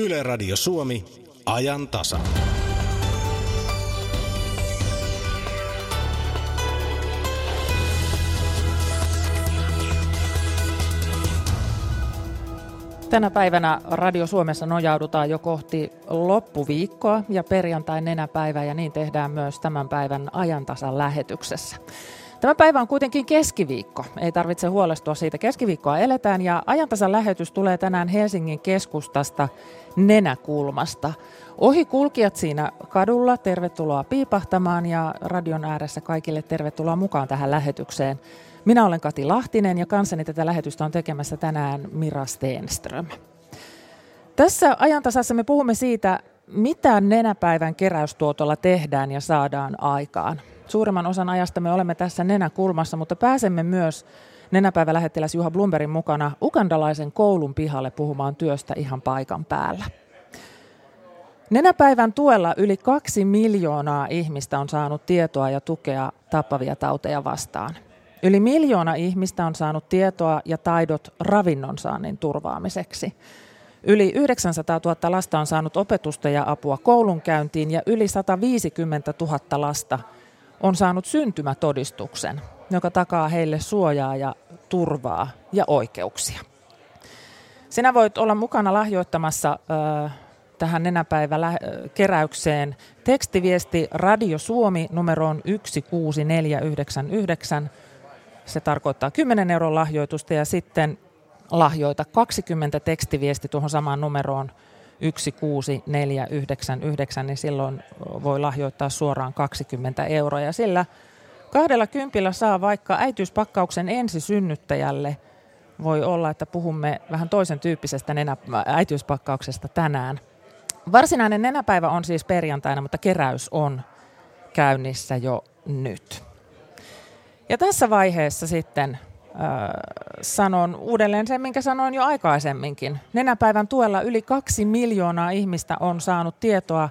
Yle Radio Suomi, ajan tasa. Tänä päivänä Radio Suomessa nojaudutaan jo kohti loppuviikkoa ja perjantai nenäpäivä ja niin tehdään myös tämän päivän ajantasan lähetyksessä. Tämä päivä on kuitenkin keskiviikko. Ei tarvitse huolestua siitä. Keskiviikkoa eletään ja ajantasan lähetys tulee tänään Helsingin keskustasta nenäkulmasta. Ohi kulkijat siinä kadulla, tervetuloa piipahtamaan ja radion ääressä kaikille tervetuloa mukaan tähän lähetykseen. Minä olen Kati Lahtinen ja kanssani tätä lähetystä on tekemässä tänään Mira Steenström. Tässä ajantasassa me puhumme siitä, mitä nenäpäivän keräystuotolla tehdään ja saadaan aikaan. Suurimman osan ajasta me olemme tässä nenäkulmassa, mutta pääsemme myös nenäpäivälähettiläs Juha Blumberin mukana ukandalaisen koulun pihalle puhumaan työstä ihan paikan päällä. Nenäpäivän tuella yli kaksi miljoonaa ihmistä on saanut tietoa ja tukea tappavia tauteja vastaan. Yli miljoona ihmistä on saanut tietoa ja taidot ravinnonsaannin turvaamiseksi. Yli 900 000 lasta on saanut opetusta ja apua koulunkäyntiin ja yli 150 000 lasta on saanut syntymätodistuksen, joka takaa heille suojaa ja turvaa ja oikeuksia. Sinä voit olla mukana lahjoittamassa äh, tähän nenäpäiväkeräykseen tekstiviesti Radio Suomi numeroon 16499. Se tarkoittaa 10 euron lahjoitusta ja sitten lahjoita 20 tekstiviesti tuohon samaan numeroon 16499, niin silloin voi lahjoittaa suoraan 20 euroa. Ja sillä kahdella kympillä saa vaikka äitiyspakkauksen ensisynnyttäjälle. Voi olla, että puhumme vähän toisen tyyppisestä nenä, äitiyspakkauksesta tänään. Varsinainen nenäpäivä on siis perjantaina, mutta keräys on käynnissä jo nyt. Ja tässä vaiheessa sitten sanon uudelleen sen, minkä sanoin jo aikaisemminkin. Nenäpäivän tuella yli kaksi miljoonaa ihmistä on saanut tietoa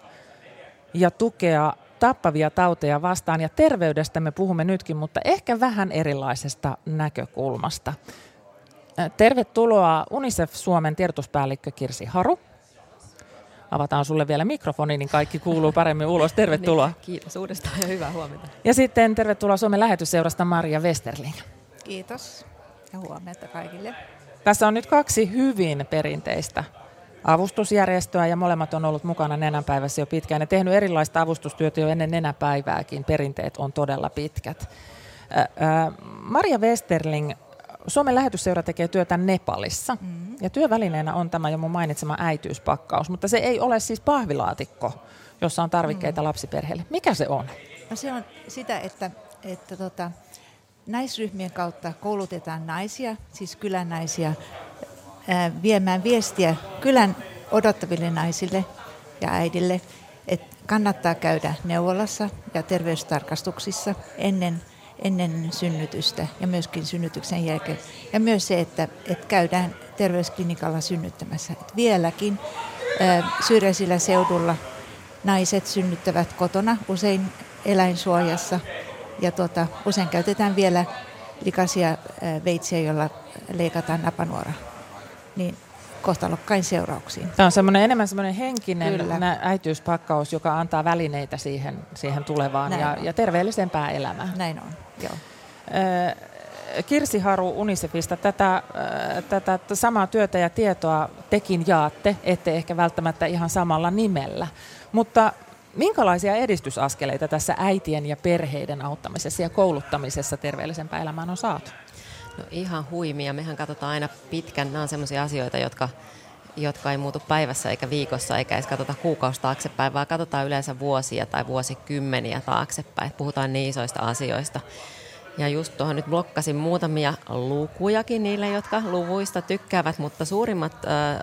ja tukea tappavia tauteja vastaan. Ja terveydestä me puhumme nytkin, mutta ehkä vähän erilaisesta näkökulmasta. Tervetuloa UNICEF Suomen tiedotuspäällikkö Kirsi Haru. Avataan sulle vielä mikrofoni, niin kaikki kuuluu paremmin ulos. Tervetuloa. niin, kiitos uudestaan ja hyvää huomenta. Ja sitten tervetuloa Suomen lähetysseurasta Maria Westerling. Kiitos ja huomenta kaikille. Tässä on nyt kaksi hyvin perinteistä avustusjärjestöä ja molemmat on ollut mukana Nenänpäivässä jo pitkään ja tehnyt erilaista avustustyötä jo ennen Nenäpäivääkin. Perinteet on todella pitkät. Maria Westerling, Suomen lähetysseura tekee työtä Nepalissa mm-hmm. ja työvälineenä on tämä jo mun mainitsema äityyspakkaus, mutta se ei ole siis pahvilaatikko, jossa on tarvikkeita mm-hmm. lapsiperheelle. Mikä se on? No se on sitä, että, että tota, naisryhmien kautta koulutetaan naisia, siis kylän naisia, viemään viestiä kylän odottaville naisille ja äidille, että kannattaa käydä neuvolassa ja terveystarkastuksissa ennen, ennen synnytystä ja myöskin synnytyksen jälkeen. Ja myös se, että, että käydään terveysklinikalla synnyttämässä. Että vieläkin syrjäisillä seudulla naiset synnyttävät kotona, usein eläinsuojassa ja tuota, usein käytetään vielä likaisia veitsiä, joilla leikataan napanuora. Niin kohtalokkain seurauksiin. Tämä on semmoinen, enemmän semmoinen henkinen Kyllä. äitiyspakkaus, joka antaa välineitä siihen, siihen tulevaan ja, ja terveellisempää elämää. Näin on, joo. Kirsi Haru Unicefista, tätä, tätä samaa työtä ja tietoa tekin jaatte, ette ehkä välttämättä ihan samalla nimellä. Mutta Minkälaisia edistysaskeleita tässä äitien ja perheiden auttamisessa ja kouluttamisessa terveellisempään elämään on saatu? No ihan huimia. Mehän katsotaan aina pitkän. Nämä on sellaisia asioita, jotka, jotka ei muutu päivässä eikä viikossa eikä edes katsota kuukausi taaksepäin, vaan katsotaan yleensä vuosia tai vuosikymmeniä taaksepäin. Puhutaan niin isoista asioista. Ja just tuohon nyt blokkasin muutamia lukujakin niille, jotka luvuista tykkäävät, mutta suurimmat äh,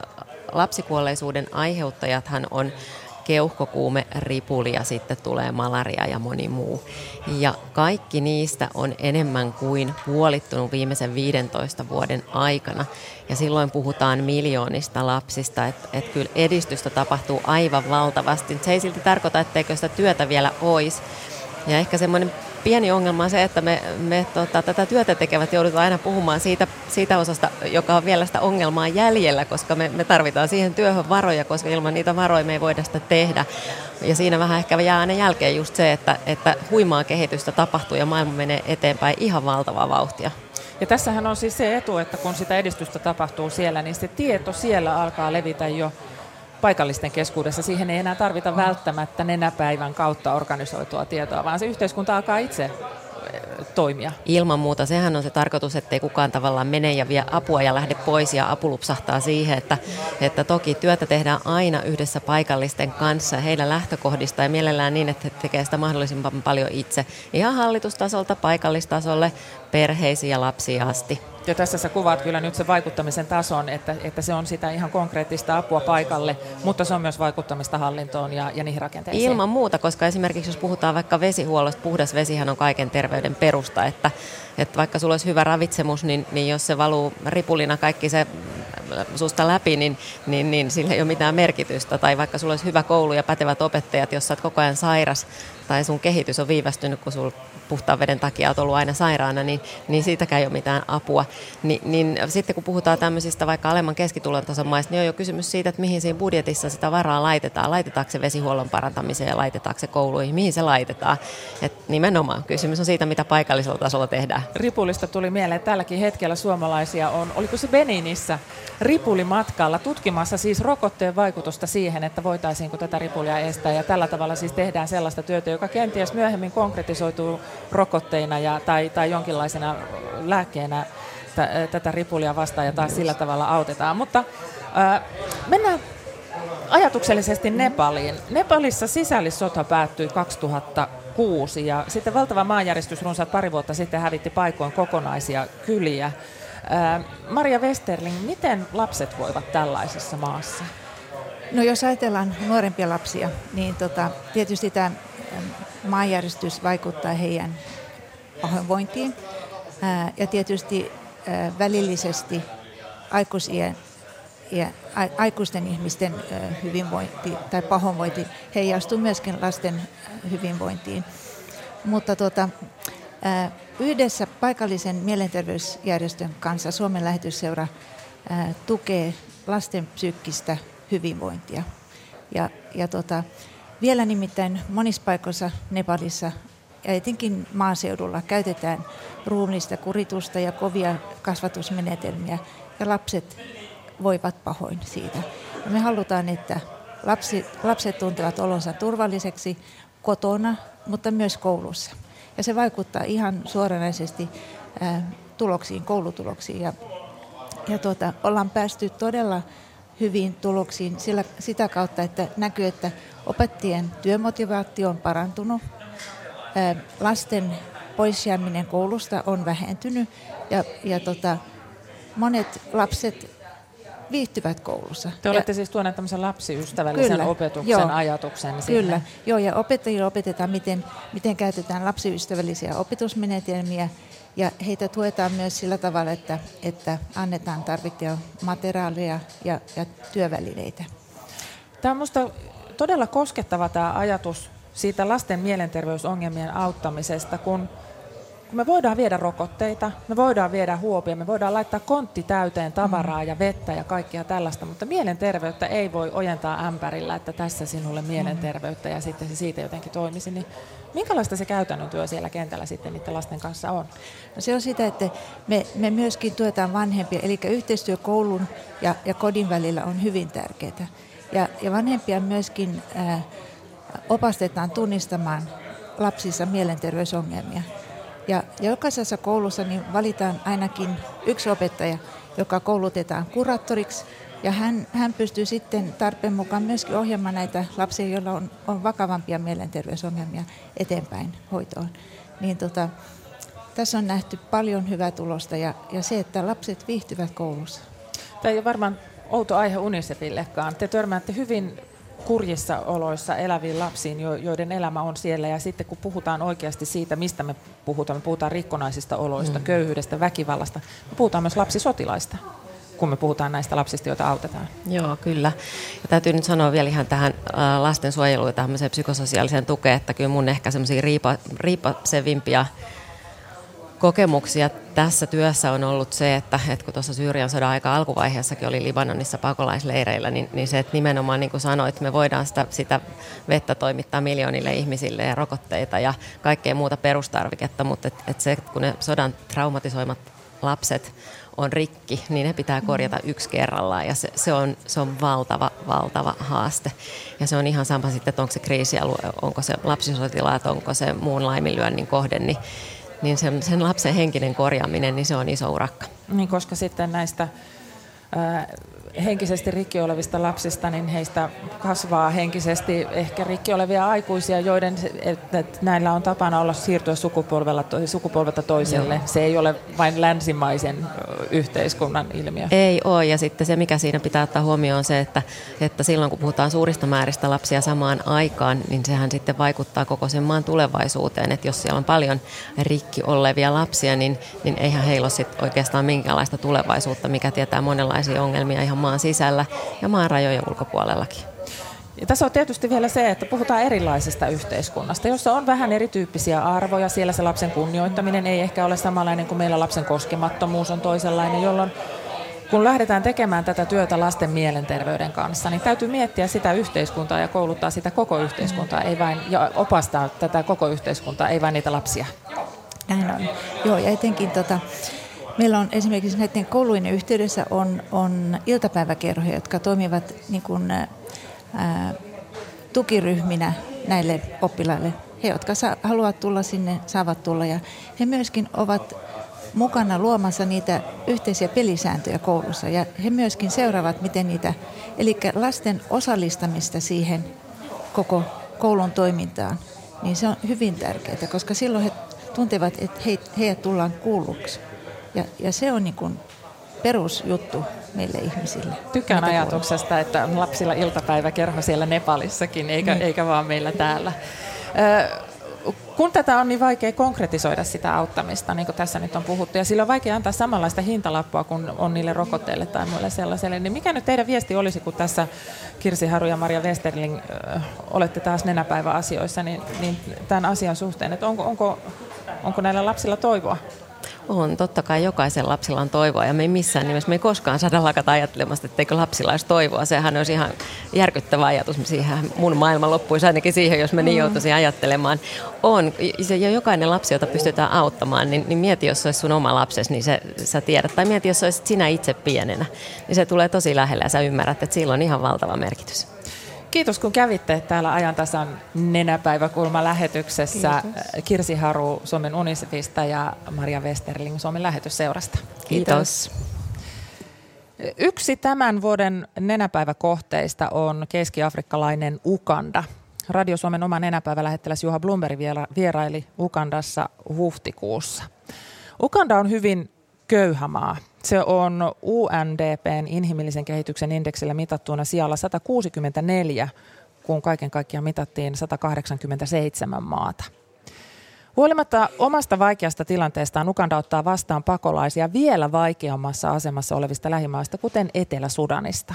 lapsikuolleisuuden aiheuttajathan on keuhkokuume, ripuli ja sitten tulee malaria ja moni muu. Ja kaikki niistä on enemmän kuin puolittunut viimeisen 15 vuoden aikana. Ja silloin puhutaan miljoonista lapsista, että et kyllä edistystä tapahtuu aivan valtavasti. Se ei silti tarkoita, etteikö sitä työtä vielä olisi. Ja ehkä semmoinen pieni ongelma on se, että me, me tota, tätä työtä tekevät joudutaan aina puhumaan siitä, siitä osasta, joka on vielä sitä ongelmaa jäljellä, koska me, me tarvitaan siihen työhön varoja, koska ilman niitä varoja me ei voida sitä tehdä. Ja siinä vähän ehkä jää aina jälkeen just se, että, että huimaa kehitystä tapahtuu ja maailma menee eteenpäin ihan valtavaa vauhtia. Ja tässähän on siis se etu, että kun sitä edistystä tapahtuu siellä, niin se tieto siellä alkaa levitä jo paikallisten keskuudessa. Siihen ei enää tarvita välttämättä nenäpäivän kautta organisoitua tietoa, vaan se yhteiskunta alkaa itse toimia. Ilman muuta. Sehän on se tarkoitus, ettei kukaan tavallaan mene ja vie apua ja lähde pois ja apu lupsahtaa siihen, että, että toki työtä tehdään aina yhdessä paikallisten kanssa heidän lähtökohdista ja mielellään niin, että he tekevät sitä mahdollisimman paljon itse ihan hallitustasolta paikallistasolle perheisiin ja lapsiin asti. Ja tässä sä kuvaat kyllä nyt se vaikuttamisen tason, että, että se on sitä ihan konkreettista apua paikalle, mutta se on myös vaikuttamista hallintoon ja, ja niihin rakenteisiin. Ilman muuta, koska esimerkiksi jos puhutaan vaikka vesihuollosta, puhdas vesihän on kaiken terveyden perusta, että, että vaikka sulla olisi hyvä ravitsemus, niin, niin jos se valuu ripulina kaikki se susta läpi, niin, niin, niin sillä ei ole mitään merkitystä. Tai vaikka sulla olisi hyvä koulu ja pätevät opettajat, jos sä oot koko ajan sairas tai sun kehitys on viivästynyt, kun sulla puhtaan veden takia olet ollut aina sairaana, niin, niin siitäkään ei ole mitään apua. Ni, niin sitten kun puhutaan tämmöisistä vaikka alemman keskitulon tason maista, niin on jo kysymys siitä, että mihin siinä budjetissa sitä varaa laitetaan. Laitetaanko se vesihuollon parantamiseen ja laitetaanko se kouluihin, mihin se laitetaan. Et nimenomaan kysymys on siitä, mitä paikallisella tasolla tehdään. Ripulista tuli mieleen, että tälläkin hetkellä suomalaisia on, oliko se Beninissä, ripulimatkalla tutkimassa siis rokotteen vaikutusta siihen, että voitaisiinko tätä ripulia estää. Ja tällä tavalla siis tehdään sellaista työtä, joka kenties myöhemmin konkretisoituu rokotteina ja, tai, tai jonkinlaisena lääkkeenä t- tätä ripulia vastaan ja taas sillä tavalla autetaan. Mutta ää, mennään ajatuksellisesti Nepaliin. Nepalissa sisällissota päättyi 2006 ja sitten valtava maanjäristys runsaat pari vuotta sitten hävitti paikoin kokonaisia kyliä. Maria Westerling, miten lapset voivat tällaisessa maassa? No jos ajatellaan nuorempia lapsia, niin tota, tietysti tämä maanjäristys vaikuttaa heidän pahoinvointiin ja tietysti välillisesti aikuisien ja aikuisten ihmisten hyvinvointi tai pahoinvointi heijastuu myöskin lasten hyvinvointiin. Mutta tuota, yhdessä paikallisen mielenterveysjärjestön kanssa Suomen lähetysseura tukee lasten psyykkistä hyvinvointia. Ja, ja tota, vielä nimittäin monissa paikoissa Nepalissa ja etenkin maaseudulla käytetään ruumista kuritusta ja kovia kasvatusmenetelmiä ja lapset voivat pahoin siitä. Ja me halutaan, että lapsi, lapset tuntevat olonsa turvalliseksi kotona, mutta myös koulussa. Ja se vaikuttaa ihan suoranaisesti ää, tuloksiin, koulutuloksiin. Ja, ja tuota, ollaan päästy todella hyviin tuloksiin sillä, sitä kautta, että näkyy, että opettajien työmotivaatio on parantunut, lasten poisjääminen koulusta on vähentynyt ja, ja tota, monet lapset viihtyvät koulussa. Te olette ja, siis tuoneet tämmöisen lapsiystävällisen kyllä, opetuksen joo, ajatuksen sinne. Kyllä, joo, ja opettajille opetetaan, miten, miten käytetään lapsiystävällisiä opetusmenetelmiä, ja heitä tuetaan myös sillä tavalla, että, että annetaan tarvittavia materiaaleja ja, ja työvälineitä. Tämä on minusta todella koskettava tämä ajatus siitä lasten mielenterveysongelmien auttamisesta, kun, kun me voidaan viedä rokotteita, me voidaan viedä huopia, me voidaan laittaa kontti täyteen tavaraa ja vettä ja kaikkia tällaista, mutta mielenterveyttä ei voi ojentaa ämpärillä, että tässä sinulle mielenterveyttä ja sitten se siitä jotenkin toimisi. Niin minkälaista se käytännön työ siellä kentällä sitten niiden lasten kanssa on? No se on sitä, että me, me myöskin tuetaan vanhempia, eli yhteistyö koulun ja, ja kodin välillä on hyvin tärkeää. Ja, ja vanhempia myöskin ää, opastetaan tunnistamaan lapsissa mielenterveysongelmia. Ja jokaisessa koulussa niin valitaan ainakin yksi opettaja, joka koulutetaan kuraattoriksi, ja hän, hän pystyy sitten tarpeen mukaan myöskin ohjaamaan näitä lapsia, joilla on, on vakavampia mielenterveysongelmia eteenpäin hoitoon. Niin tota, tässä on nähty paljon hyvää tulosta ja, ja se, että lapset viihtyvät koulussa. Tämä ei ole varmaan outo aihe Unicefillekaan. Te törmäätte hyvin kurjissa oloissa eläviin lapsiin, joiden elämä on siellä. Ja sitten kun puhutaan oikeasti siitä, mistä me puhutaan, me puhutaan rikkonaisista oloista, mm. köyhyydestä, väkivallasta, me puhutaan myös lapsisotilaista. kun me puhutaan näistä lapsista, joita autetaan. Joo, kyllä. Ja täytyy nyt sanoa vielä ihan tähän lastensuojeluun ja tämmöiseen psykososiaaliseen tukeen, että kyllä mun ehkä semmoisia riipa, riipasevimpia kokemuksia tässä työssä on ollut se, että, että kun tuossa Syyrian sodan aika alkuvaiheessakin oli Libanonissa pakolaisleireillä, niin, niin se, että nimenomaan niin kuin sanoit, me voidaan sitä, sitä vettä toimittaa miljoonille ihmisille ja rokotteita ja kaikkea muuta perustarviketta, mutta et, et se, kun ne sodan traumatisoimat lapset on rikki, niin ne pitää korjata yksi kerrallaan ja se, se, on, se on valtava, valtava haaste. Ja se on ihan sama sitten, että onko se kriisialue, onko se lapsisotilaat, onko se muun laiminlyönnin kohde, niin niin sen, sen lapsen henkinen korjaaminen, niin se on iso urakka. Niin, koska sitten näistä henkisesti rikki olevista lapsista, niin heistä kasvaa henkisesti ehkä rikki olevia aikuisia, joiden että et näillä on tapana olla siirtyä sukupolvella, sukupolvelta toiselle. Joo. Se ei ole vain länsimaisen yhteiskunnan ilmiö. Ei ole, ja sitten se, mikä siinä pitää ottaa huomioon, on se, että, että silloin kun puhutaan suurista määristä lapsia samaan aikaan, niin sehän sitten vaikuttaa koko sen maan tulevaisuuteen. Että jos siellä on paljon rikki olevia lapsia, niin, niin eihän heillä ole sit oikeastaan minkäänlaista tulevaisuutta, mikä tietää monenlaisia ongelmia ihan maan sisällä ja maan rajojen ulkopuolellakin. Ja tässä on tietysti vielä se, että puhutaan erilaisesta yhteiskunnasta, jossa on vähän erityyppisiä arvoja. Siellä se lapsen kunnioittaminen ei ehkä ole samanlainen kuin meillä lapsen koskemattomuus on toisenlainen, jolloin kun lähdetään tekemään tätä työtä lasten mielenterveyden kanssa, niin täytyy miettiä sitä yhteiskuntaa ja kouluttaa sitä koko yhteiskuntaa, ei vain, ja opastaa tätä koko yhteiskuntaa, ei vain niitä lapsia. Näin on. Joo, ja etenkin tota, Meillä on esimerkiksi näiden koulujen yhteydessä on, on iltapäiväkerhoja, jotka toimivat niin kuin, ää, tukiryhminä näille oppilaille. He, jotka sa- haluavat tulla sinne, saavat tulla ja he myöskin ovat mukana luomassa niitä yhteisiä pelisääntöjä koulussa ja he myöskin seuraavat, miten niitä, eli lasten osallistamista siihen koko koulun toimintaan, niin se on hyvin tärkeää, koska silloin he tuntevat, että he, heidät tullaan kuulluksi. Ja, ja se on niin kuin perusjuttu meille ihmisille. Tykkään ajatuksesta, että lapsilla iltapäiväkerho siellä Nepalissakin, eikä, niin. eikä vaan meillä täällä. kun tätä on niin vaikea konkretisoida sitä auttamista, niin kuin tässä nyt on puhuttu, ja sillä on vaikea antaa samanlaista hintalappua kuin on niille rokotteille tai muille sellaiselle, niin mikä nyt teidän viesti olisi, kun tässä Kirsi Haru ja Maria Westerling äh, olette taas nenäpäiväasioissa, niin, niin tämän asian suhteen, että onko, onko, onko näillä lapsilla toivoa? On, totta kai jokaisen lapsilla on toivoa ja me ei missään nimessä, me ei koskaan saada lakata ajattelemasta, etteikö lapsilla olisi toivoa. Sehän olisi ihan järkyttävä ajatus. Siihen mun maailma loppuisi ainakin siihen, jos me niin mm. joutuisin ajattelemaan. On, ja jokainen lapsi, jota pystytään auttamaan, niin, niin mieti, jos se olisi sun oma lapsesi, niin se, sä tiedät. Tai mieti, jos olisit sinä itse pienenä, niin se tulee tosi lähellä ja sä ymmärrät, että sillä on ihan valtava merkitys. Kiitos kun kävitte täällä ajantasan nenäpäiväkulma lähetyksessä. Kirsi Haru Suomen Unicefista ja Maria Westerling Suomen lähetysseurasta. Kiitos. Yksi tämän vuoden nenäpäiväkohteista on keski-afrikkalainen Ukanda. Radio Suomen oma nenäpäivälähettiläs Juha Blumberg vieraili Ukandassa huhtikuussa. Ukanda on hyvin köyhä maa. Se on UNDPn inhimillisen kehityksen indeksillä mitattuna sijalla 164, kun kaiken kaikkiaan mitattiin 187 maata. Huolimatta omasta vaikeasta tilanteestaan Uganda ottaa vastaan pakolaisia vielä vaikeammassa asemassa olevista lähimaista, kuten Etelä-Sudanista.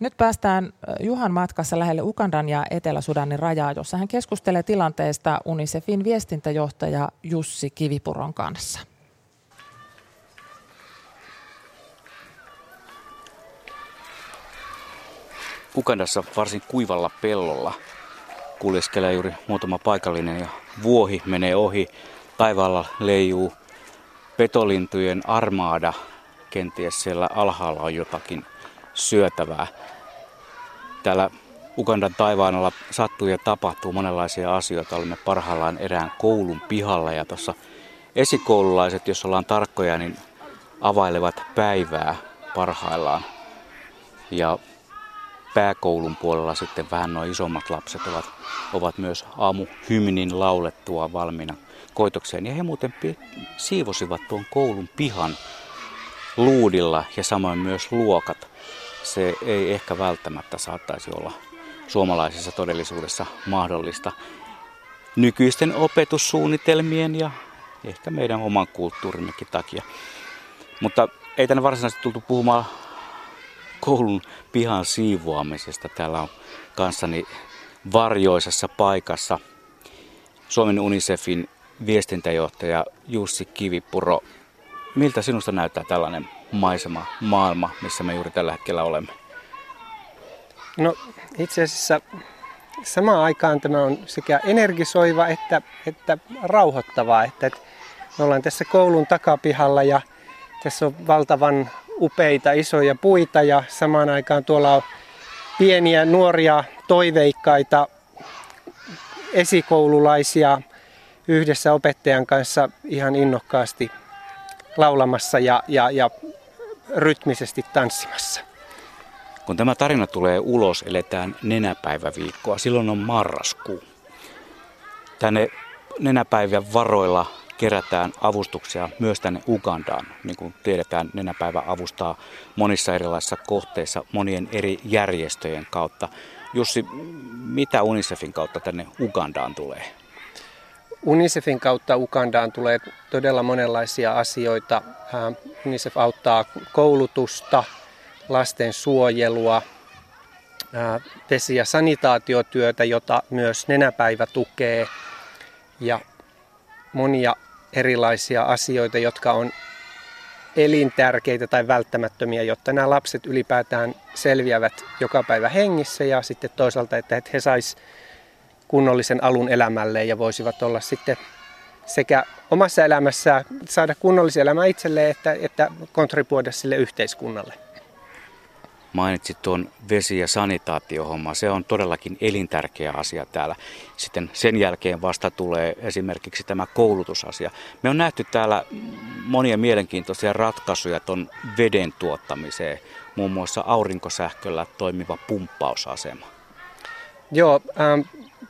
Nyt päästään Juhan matkassa lähelle Ugandan ja Etelä-Sudanin rajaa, jossa hän keskustelee tilanteesta UNICEFin viestintäjohtaja Jussi Kivipuron kanssa. Ukandassa varsin kuivalla pellolla kuljeskelee juuri muutama paikallinen ja vuohi menee ohi. Taivaalla leijuu petolintujen armaada. Kenties siellä alhaalla on jotakin syötävää. Täällä Ugandan taivaanalla sattuu ja tapahtuu monenlaisia asioita. Olemme parhaillaan erään koulun pihalla ja tuossa esikoululaiset, jos ollaan tarkkoja, niin availevat päivää parhaillaan. Ja pääkoulun puolella sitten vähän nuo isommat lapset ovat, ovat myös aamuhymnin laulettua valmiina koitokseen. Ja he muuten siivosivat tuon koulun pihan luudilla ja samoin myös luokat. Se ei ehkä välttämättä saattaisi olla suomalaisessa todellisuudessa mahdollista nykyisten opetussuunnitelmien ja ehkä meidän oman kulttuurimmekin takia. Mutta ei tänne varsinaisesti tultu puhumaan koulun pihan siivoamisesta. Täällä on kanssani varjoisessa paikassa Suomen UNICEFin viestintäjohtaja Jussi Kivipuro. Miltä sinusta näyttää tällainen maisema, maailma, missä me juuri tällä hetkellä olemme? No itse asiassa samaan aikaan tämä on sekä energisoiva että, että rauhoittavaa. Että, että me ollaan tässä koulun takapihalla ja tässä on valtavan upeita isoja puita ja samaan aikaan tuolla on pieniä nuoria toiveikkaita esikoululaisia yhdessä opettajan kanssa ihan innokkaasti laulamassa ja, ja, ja rytmisesti tanssimassa. Kun tämä tarina tulee ulos, eletään nenäpäiväviikkoa. Silloin on marraskuu. Tänne nenäpäivän varoilla kerätään avustuksia myös tänne Ugandaan. Niin kuin tiedetään, nenäpäivä avustaa monissa erilaisissa kohteissa monien eri järjestöjen kautta. Jussi, mitä UNICEFin kautta tänne Ugandaan tulee? UNICEFin kautta Ugandaan tulee todella monenlaisia asioita. UNICEF auttaa koulutusta, lasten suojelua, vesi- ja sanitaatiotyötä, jota myös Nenäpäivä tukee ja monia erilaisia asioita, jotka on elintärkeitä tai välttämättömiä, jotta nämä lapset ylipäätään selviävät joka päivä hengissä ja sitten toisaalta, että he sais kunnollisen alun elämälleen ja voisivat olla sitten sekä omassa elämässään saada kunnollisen elämää itselleen että, että kontribuoida sille yhteiskunnalle mainitsit tuon vesi- ja sanitaatiohomma. Se on todellakin elintärkeä asia täällä. Sitten sen jälkeen vasta tulee esimerkiksi tämä koulutusasia. Me on nähty täällä monia mielenkiintoisia ratkaisuja tuon veden tuottamiseen, muun muassa aurinkosähköllä toimiva pumppausasema. Joo, ähm,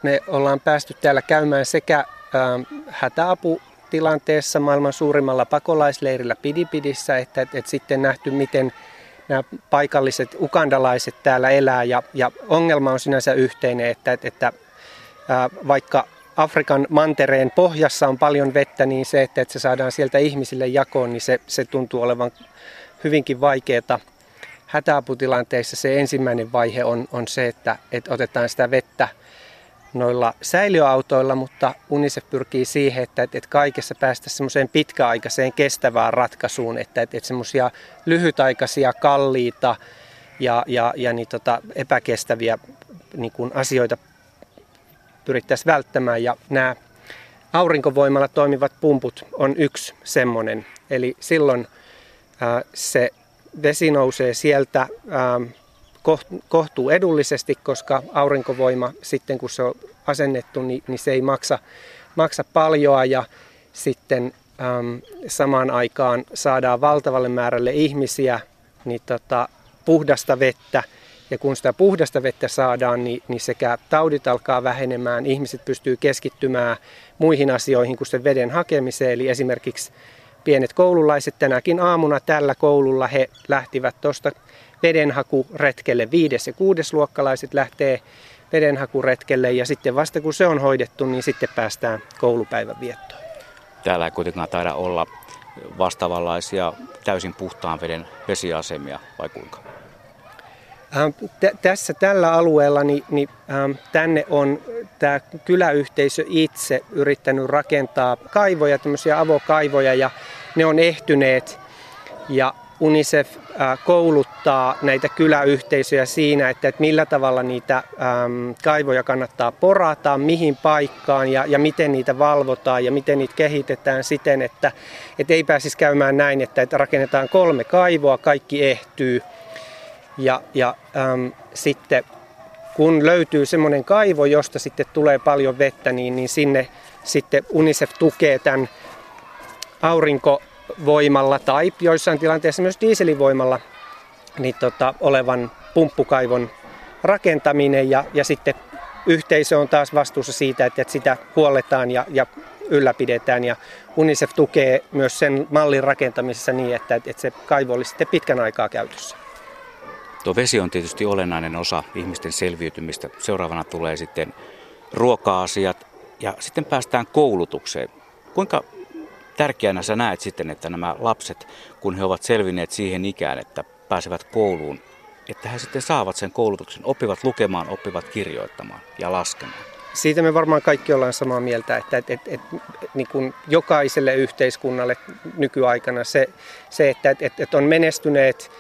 me ollaan päästy täällä käymään sekä ähm, hätäaputilanteessa maailman suurimmalla pakolaisleirillä Pidipidissä, että, että, että sitten nähty, miten nämä paikalliset ukandalaiset täällä elää ja, ja ongelma on sinänsä yhteinen, että, että ää, vaikka Afrikan mantereen pohjassa on paljon vettä, niin se, että, että se saadaan sieltä ihmisille jakoon, niin se, se tuntuu olevan hyvinkin vaikeaa. Hätäaputilanteissa se ensimmäinen vaihe on, on se, että, että otetaan sitä vettä noilla säiliöautoilla, mutta UNICEF pyrkii siihen, että, että kaikessa päästä semmoiseen pitkäaikaiseen kestävään ratkaisuun, että, että, että semmoisia lyhytaikaisia, kalliita ja, ja, ja niin tota, epäkestäviä niin kuin asioita pyrittäisiin välttämään. Ja nämä aurinkovoimalla toimivat pumput on yksi semmoinen. Eli silloin ää, se vesi nousee sieltä ää, kohtuu edullisesti, koska aurinkovoima sitten kun se on asennettu, niin, niin se ei maksa, maksa paljoa ja sitten äm, samaan aikaan saadaan valtavalle määrälle ihmisiä niin tota, puhdasta vettä. Ja kun sitä puhdasta vettä saadaan, niin, niin sekä taudit alkaa vähenemään, ihmiset pystyy keskittymään muihin asioihin kuin sen veden hakemiseen. Eli esimerkiksi pienet koululaiset tänäkin aamuna tällä koululla he lähtivät tuosta vedenhakuretkelle. Viides- ja kuudesluokkalaiset lähtee vedenhakuretkelle ja sitten vasta kun se on hoidettu, niin sitten päästään koulupäivän viettoon. Täällä ei kuitenkaan taida olla vastaavanlaisia täysin puhtaan veden vesiasemia vai kuinka? Ähm, tässä tällä alueella niin, niin, ähm, tänne on tämä kyläyhteisö itse yrittänyt rakentaa kaivoja, tämmöisiä avokaivoja ja ne on ehtyneet ja UNICEF kouluttaa näitä kyläyhteisöjä siinä, että, millä tavalla niitä kaivoja kannattaa porata, mihin paikkaan ja, ja miten niitä valvotaan ja miten niitä kehitetään siten, että, että ei pääsisi käymään näin, että, että rakennetaan kolme kaivoa, kaikki ehtyy. Ja, ja äm, sitten kun löytyy semmoinen kaivo, josta sitten tulee paljon vettä, niin, niin sinne sitten UNICEF tukee tämän aurinko voimalla tai joissain tilanteissa myös dieselivoimalla niin tota, olevan pumppukaivon rakentaminen ja, ja sitten yhteisö on taas vastuussa siitä, että, että sitä huolletaan ja, ja ylläpidetään ja UNICEF tukee myös sen mallin rakentamisessa niin, että, että se kaivo olisi sitten pitkän aikaa käytössä. Tuo vesi on tietysti olennainen osa ihmisten selviytymistä. Seuraavana tulee sitten ruoka-asiat ja sitten päästään koulutukseen. Kuinka tärkeänä sä näet sitten, että nämä lapset, kun he ovat selvinneet siihen ikään, että pääsevät kouluun, että he sitten saavat sen koulutuksen, oppivat lukemaan, oppivat kirjoittamaan ja laskemaan? Siitä me varmaan kaikki ollaan samaa mieltä, että et, et, et, niin kuin jokaiselle yhteiskunnalle nykyaikana se, se että et, et on menestyneet,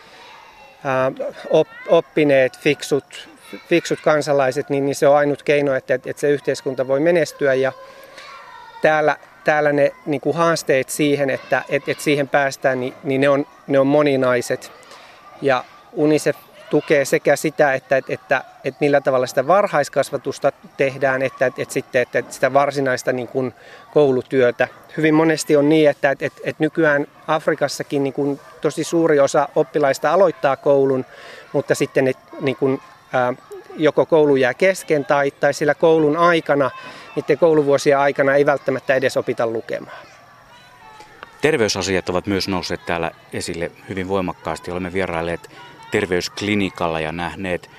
op, oppineet, fiksut, fiksut kansalaiset, niin, niin se on ainut keino, että, että se yhteiskunta voi menestyä. Ja täällä, täällä ne niin kuin haasteet siihen, että, että, että siihen päästään, niin, niin ne, on, ne on moninaiset. Ja UNICEF tukee sekä sitä, että, että, että, että millä tavalla sitä varhaiskasvatusta tehdään, että, että, että sitten että, että sitä varsinaista niin kuin koulutyötä. Hyvin monesti on niin, että, että, että, että nykyään Afrikassakin niin kuin tosi suuri osa oppilaista aloittaa koulun, mutta sitten ne, niin kuin, ää, joko koulu jää kesken tai, tai sillä koulun aikana, niiden kouluvuosien aikana ei välttämättä edes opita lukemaan. Terveysasiat ovat myös nousseet täällä esille hyvin voimakkaasti. Olemme vierailleet terveysklinikalla ja nähneet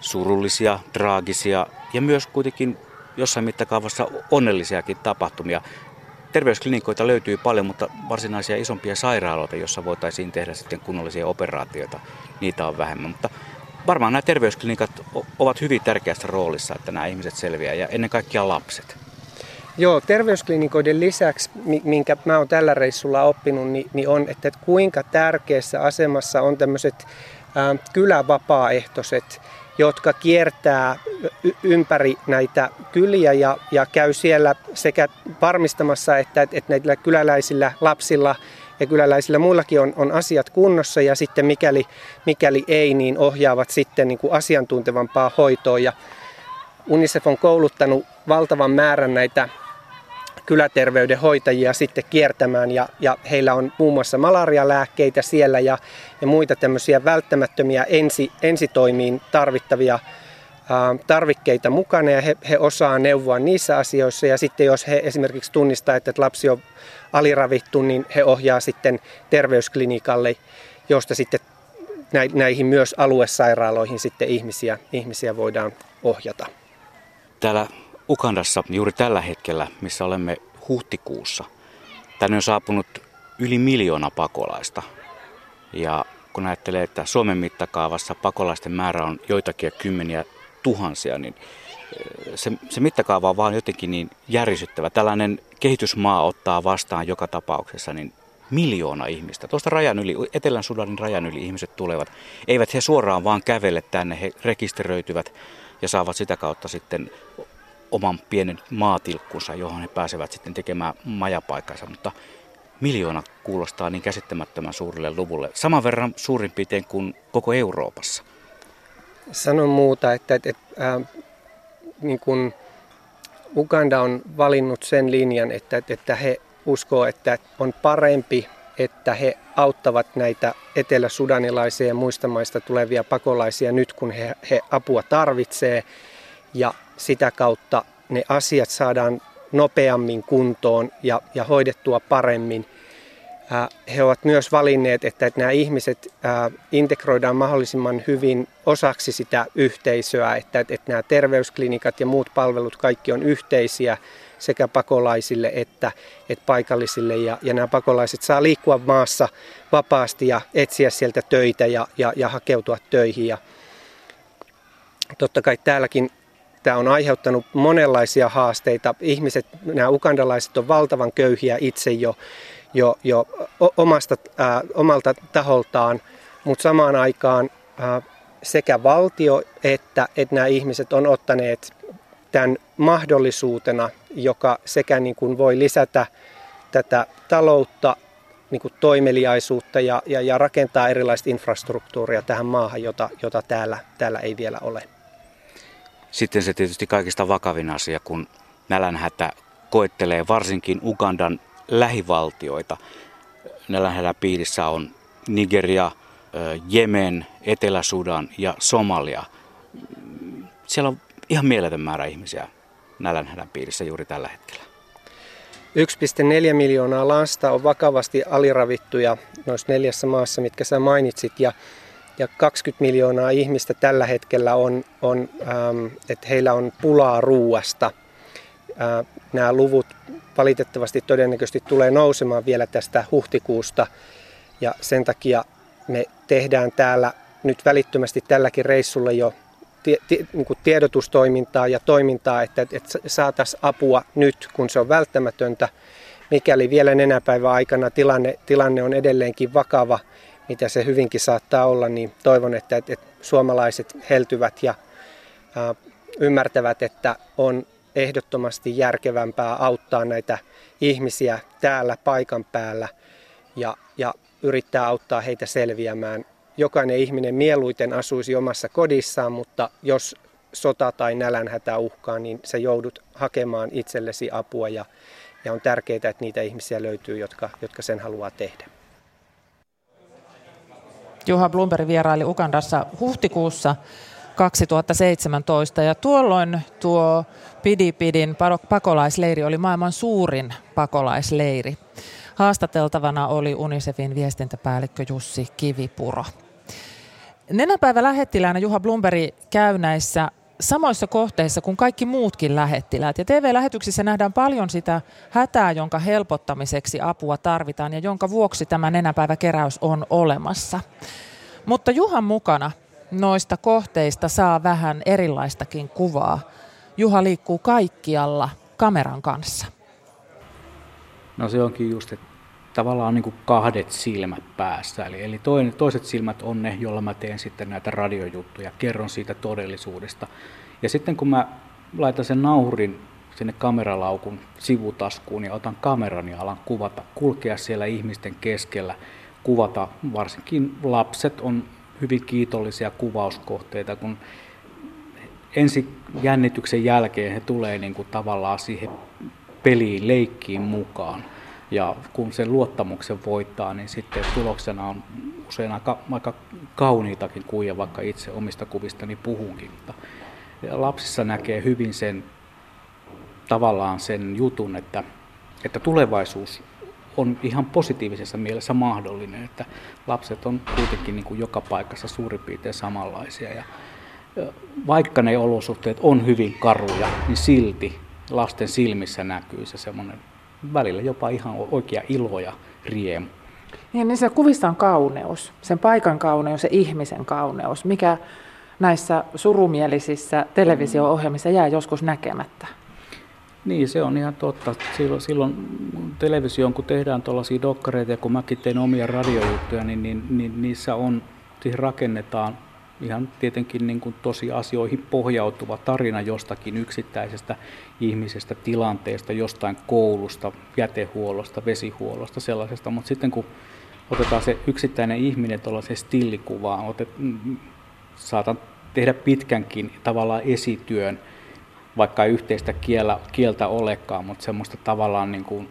surullisia, traagisia ja myös kuitenkin jossain mittakaavassa onnellisiakin tapahtumia. Terveysklinikoita löytyy paljon, mutta varsinaisia isompia sairaaloita, joissa voitaisiin tehdä sitten kunnollisia operaatioita, niitä on vähemmän. Mutta varmaan nämä terveysklinikat ovat hyvin tärkeässä roolissa, että nämä ihmiset selviää ja ennen kaikkea lapset. Joo, terveysklinikoiden lisäksi, minkä mä oon tällä reissulla oppinut, niin, on, että kuinka tärkeässä asemassa on tämmöiset kylävapaaehtoiset, jotka kiertää ympäri näitä kyliä ja, ja käy siellä sekä varmistamassa, että, että näillä kyläläisillä lapsilla ja kyläläisillä muillakin on, on asiat kunnossa ja sitten mikäli, mikäli ei, niin ohjaavat sitten niin kuin asiantuntevampaa hoitoa. Ja UNICEF on kouluttanut valtavan määrän näitä kyläterveydenhoitajia sitten kiertämään ja, ja heillä on muun muassa malarialääkkeitä siellä ja, ja muita tämmöisiä välttämättömiä ensi, ensitoimiin tarvittavia tarvikkeita mukana ja he, he osaa neuvoa niissä asioissa ja sitten jos he esimerkiksi tunnistaa, että lapsi on aliravittu, niin he ohjaa sitten terveysklinikalle, josta sitten näihin myös aluesairaaloihin sitten ihmisiä, ihmisiä voidaan ohjata. Täällä Ukandassa juuri tällä hetkellä, missä olemme huhtikuussa, tänne on saapunut yli miljoona pakolaista. Ja kun ajattelee, että Suomen mittakaavassa pakolaisten määrä on joitakin kymmeniä tuhansia, niin se, se mittakaava on vaan jotenkin niin järisyttävä. Tällainen kehitysmaa ottaa vastaan joka tapauksessa niin miljoona ihmistä. Tuosta rajan yli, Etelän Sudanin rajan yli ihmiset tulevat. Eivät he suoraan vaan kävele tänne, he rekisteröityvät ja saavat sitä kautta sitten oman pienen maatilkkunsa, johon he pääsevät sitten tekemään majapaikkansa, mutta miljoona kuulostaa niin käsittämättömän suurille luvulle. Saman verran suurin piirtein kuin koko Euroopassa. Sanon muuta, että, että, että äh, niin kuin Uganda on valinnut sen linjan, että, että he uskoo, että on parempi, että he auttavat näitä etelä-sudanilaisia ja muista maista tulevia pakolaisia nyt, kun he, he apua tarvitsee. Ja sitä kautta ne asiat saadaan nopeammin kuntoon ja, ja hoidettua paremmin. He ovat myös valinneet, että nämä ihmiset integroidaan mahdollisimman hyvin osaksi sitä yhteisöä, että, että nämä terveysklinikat ja muut palvelut kaikki on yhteisiä sekä pakolaisille että, että paikallisille. Ja, ja nämä pakolaiset saa liikkua maassa vapaasti ja etsiä sieltä töitä ja, ja, ja hakeutua töihin. Ja totta kai täälläkin Tämä on aiheuttanut monenlaisia haasteita. Ihmiset, nämä ukandalaiset on valtavan köyhiä itse jo, jo, jo omasta, ää, omalta taholtaan, mutta samaan aikaan ää, sekä valtio että, että nämä ihmiset on ottaneet tämän mahdollisuutena, joka sekä niin kuin voi lisätä tätä taloutta, niin kuin toimeliaisuutta ja, ja, ja rakentaa erilaista infrastruktuuria tähän maahan, jota, jota täällä, täällä ei vielä ole. Sitten se tietysti kaikista vakavin asia, kun nälänhätä koettelee varsinkin Ugandan lähivaltioita. Nälänhädän piirissä on Nigeria, Jemen, Etelä-Sudan ja Somalia. Siellä on ihan mieletön määrä ihmisiä nälänhädän piirissä juuri tällä hetkellä. 1,4 miljoonaa lasta on vakavasti aliravittuja noissa neljässä maassa, mitkä sä mainitsit. Ja ja 20 miljoonaa ihmistä tällä hetkellä on, on ähm, että heillä on pulaa ruuasta. Äh, nämä luvut valitettavasti todennäköisesti tulee nousemaan vielä tästä huhtikuusta. Ja sen takia me tehdään täällä nyt välittömästi tälläkin reissulla jo niin tiedotustoimintaa ja toimintaa, että, että saataisiin apua nyt, kun se on välttämätöntä. Mikäli vielä nenäpäivän aikana tilanne, tilanne on edelleenkin vakava, mitä se hyvinkin saattaa olla, niin toivon, että, että, että suomalaiset heltyvät ja ää, ymmärtävät, että on ehdottomasti järkevämpää auttaa näitä ihmisiä täällä paikan päällä ja, ja yrittää auttaa heitä selviämään. Jokainen ihminen mieluiten asuisi omassa kodissaan, mutta jos sota tai nälänhätä uhkaa, niin sä joudut hakemaan itsellesi apua ja, ja on tärkeää, että niitä ihmisiä löytyy, jotka, jotka sen haluaa tehdä. Juha Blumberg vieraili Ugandassa huhtikuussa 2017 ja tuolloin tuo Pidipidin pakolaisleiri oli maailman suurin pakolaisleiri. Haastateltavana oli UNICEFin viestintäpäällikkö Jussi Kivipuro. Nenäpäivä lähettiläänä Juha Blumberg käy näissä samoissa kohteissa kuin kaikki muutkin lähettiläät. Ja TV-lähetyksissä nähdään paljon sitä hätää, jonka helpottamiseksi apua tarvitaan ja jonka vuoksi tämä nenäpäiväkeräys on olemassa. Mutta Juhan mukana noista kohteista saa vähän erilaistakin kuvaa. Juha liikkuu kaikkialla kameran kanssa. No se onkin just, että tavallaan niin kuin kahdet silmät päässä. Eli, eli toinen, toiset silmät on ne, joilla mä teen sitten näitä radiojuttuja, kerron siitä todellisuudesta. Ja sitten kun mä laitan sen nauhurin sinne kameralaukun sivutaskuun ja otan kameran ja alan kuvata, kulkea siellä ihmisten keskellä, kuvata, varsinkin lapset on hyvin kiitollisia kuvauskohteita, kun ensi jännityksen jälkeen he tulee niin kuin tavallaan siihen peliin, leikkiin mukaan. Ja kun sen luottamuksen voittaa, niin sitten tuloksena on usein aika, aika kauniitakin kuvia, vaikka itse omista kuvistani puhunkin. Mutta lapsissa näkee hyvin sen tavallaan sen jutun, että, että tulevaisuus on ihan positiivisessa mielessä mahdollinen, että lapset on kuitenkin niin kuin joka paikassa suurin piirtein samanlaisia. Ja vaikka ne olosuhteet on hyvin karuja, niin silti lasten silmissä näkyy se semmoinen välillä jopa ihan oikea ilo ja riemu. Niin, niin se kuvissa on kauneus, sen paikan kauneus ja ihmisen kauneus, mikä näissä surumielisissä televisio-ohjelmissa jää joskus näkemättä. Niin, se on ihan totta. Silloin, silloin televisioon, kun tehdään tuollaisia dokkareita ja kun mäkin teen omia radiojuttuja, niin, niin, niin niissä on, siihen rakennetaan ihan tietenkin niin kuin tosiasioihin pohjautuva tarina jostakin yksittäisestä ihmisestä, tilanteesta, jostain koulusta, jätehuollosta, vesihuollosta, sellaisesta. Mutta sitten kun otetaan se yksittäinen ihminen tuollaiseen stillikuvaan, otet, saatan tehdä pitkänkin tavallaan esityön, vaikka ei yhteistä kielä, kieltä olekaan, mutta semmoista tavallaan niin kuin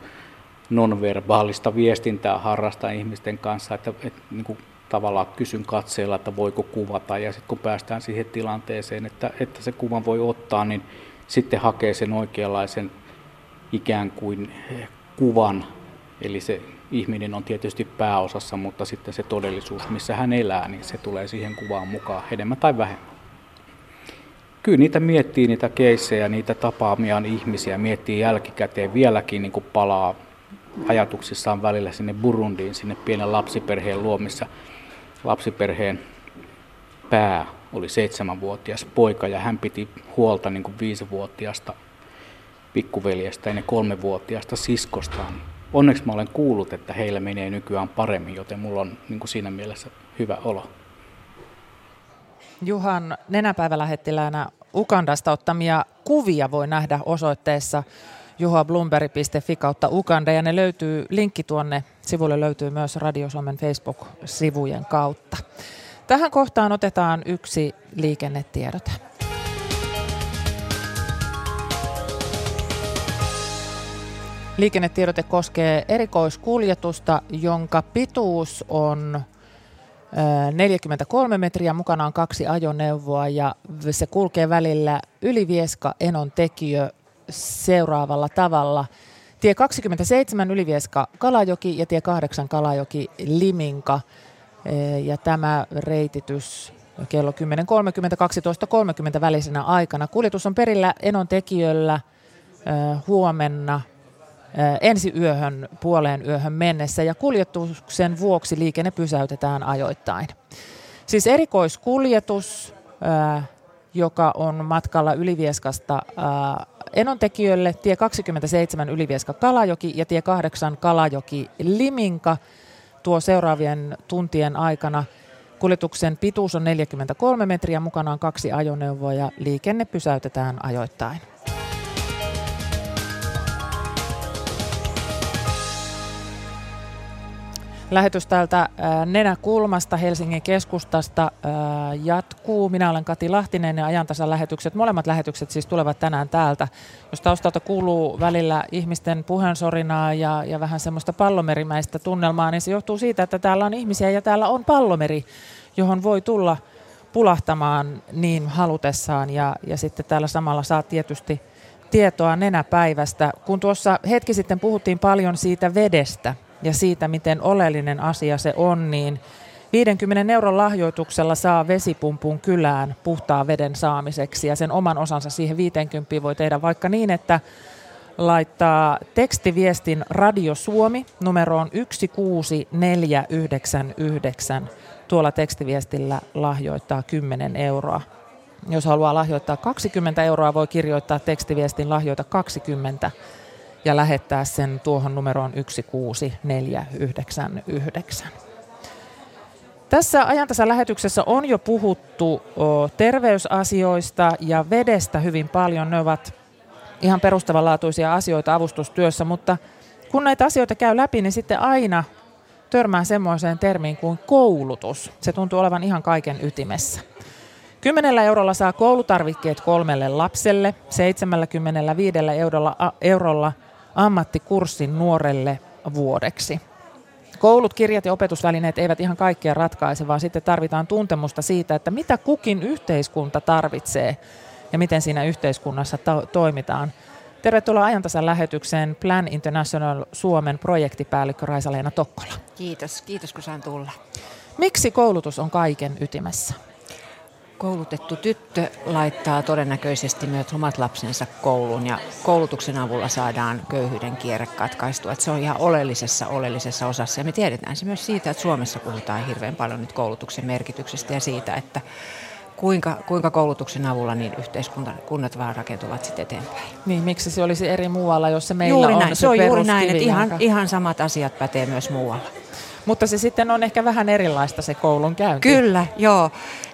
nonverbaalista viestintää harrastaa ihmisten kanssa, että, että niin kuin tavallaan kysyn katseella, että voiko kuvata ja sitten kun päästään siihen tilanteeseen, että, että se kuvan voi ottaa, niin sitten hakee sen oikeanlaisen ikään kuin kuvan, eli se ihminen on tietysti pääosassa, mutta sitten se todellisuus, missä hän elää, niin se tulee siihen kuvaan mukaan enemmän tai vähemmän kyllä niitä miettii, niitä keissejä, niitä tapaamiaan ihmisiä, miettii jälkikäteen vieläkin niin kuin palaa ajatuksissaan välillä sinne Burundiin, sinne pienen lapsiperheen luomissa. Lapsiperheen pää oli seitsemänvuotias poika ja hän piti huolta niin kuin viisivuotiaasta pikkuveljestä ja kolmevuotiaasta siskostaan. Onneksi mä olen kuullut, että heillä menee nykyään paremmin, joten mulla on niin kuin siinä mielessä hyvä olo. Juhan nenäpäivälähettiläänä Ukandasta ottamia kuvia voi nähdä osoitteessa juhablumberg.fi kautta Uganda ja ne löytyy, linkki tuonne sivulle löytyy myös Radio Suomen Facebook-sivujen kautta. Tähän kohtaan otetaan yksi liikennetiedote. Liikennetiedote koskee erikoiskuljetusta, jonka pituus on 43 metriä, mukana on kaksi ajoneuvoa ja se kulkee välillä Ylivieska Enon tekijö seuraavalla tavalla. Tie 27 Ylivieska Kalajoki ja tie 8 Kalajoki Liminka. Ja tämä reititys kello 10.30-12.30 välisenä aikana. Kuljetus on perillä Enon tekijöllä huomenna ensi yöhön, puoleen yöhön mennessä ja kuljetuksen vuoksi liikenne pysäytetään ajoittain. Siis erikoiskuljetus, joka on matkalla Ylivieskasta Enontekijölle, tie 27 Ylivieska Kalajoki ja tie 8 Kalajoki Liminka tuo seuraavien tuntien aikana. Kuljetuksen pituus on 43 metriä, mukana on kaksi ajoneuvoa ja liikenne pysäytetään ajoittain. Lähetys täältä Nenäkulmasta Helsingin keskustasta jatkuu. Minä olen Kati Lahtinen ja ajantasan lähetykset, molemmat lähetykset siis tulevat tänään täältä. Jos taustalta kuuluu välillä ihmisten puheensorinaa ja, ja vähän semmoista pallomerimäistä tunnelmaa, niin se johtuu siitä, että täällä on ihmisiä ja täällä on pallomeri, johon voi tulla pulahtamaan niin halutessaan ja, ja sitten täällä samalla saa tietysti tietoa nenäpäivästä. Kun tuossa hetki sitten puhuttiin paljon siitä vedestä, ja siitä, miten oleellinen asia se on, niin 50 euron lahjoituksella saa vesipumpun kylään puhtaan veden saamiseksi ja sen oman osansa siihen 50 voi tehdä vaikka niin, että laittaa tekstiviestin Radio Suomi numeroon 16499. Tuolla tekstiviestillä lahjoittaa 10 euroa. Jos haluaa lahjoittaa 20 euroa, voi kirjoittaa tekstiviestin lahjoita 20 ja lähettää sen tuohon numeroon 16499. Tässä ajantasalähetyksessä on jo puhuttu terveysasioista ja vedestä hyvin paljon. Ne ovat ihan perustavanlaatuisia asioita avustustyössä, mutta kun näitä asioita käy läpi, niin sitten aina törmää semmoiseen termiin kuin koulutus. Se tuntuu olevan ihan kaiken ytimessä. Kymmenellä eurolla saa koulutarvikkeet kolmelle lapselle, 75 eurolla, eurolla – ammattikurssin nuorelle vuodeksi. Koulut, kirjat ja opetusvälineet eivät ihan kaikkea ratkaise, vaan sitten tarvitaan tuntemusta siitä, että mitä kukin yhteiskunta tarvitsee ja miten siinä yhteiskunnassa to- toimitaan. Tervetuloa ajantasan lähetykseen Plan International Suomen projektipäällikkö Raisa-Leena Tokkola. Kiitos, kiitos kun saan tulla. Miksi koulutus on kaiken ytimessä? Koulutettu tyttö laittaa todennäköisesti myös omat lapsensa kouluun ja koulutuksen avulla saadaan köyhyyden kierre katkaistua. Että se on ihan oleellisessa, oleellisessa osassa ja me tiedetään se myös siitä, että Suomessa puhutaan hirveän paljon nyt koulutuksen merkityksestä ja siitä, että kuinka, kuinka koulutuksen avulla niin yhteiskunnat vaan rakentuvat sitten eteenpäin. Niin, miksi se olisi eri muualla, jos se meillä juuri on näin. se, se on juuri näin, että ihan, ihan samat asiat pätee myös muualla. Mutta se sitten on ehkä vähän erilaista se koulun käynti. Kyllä, joo.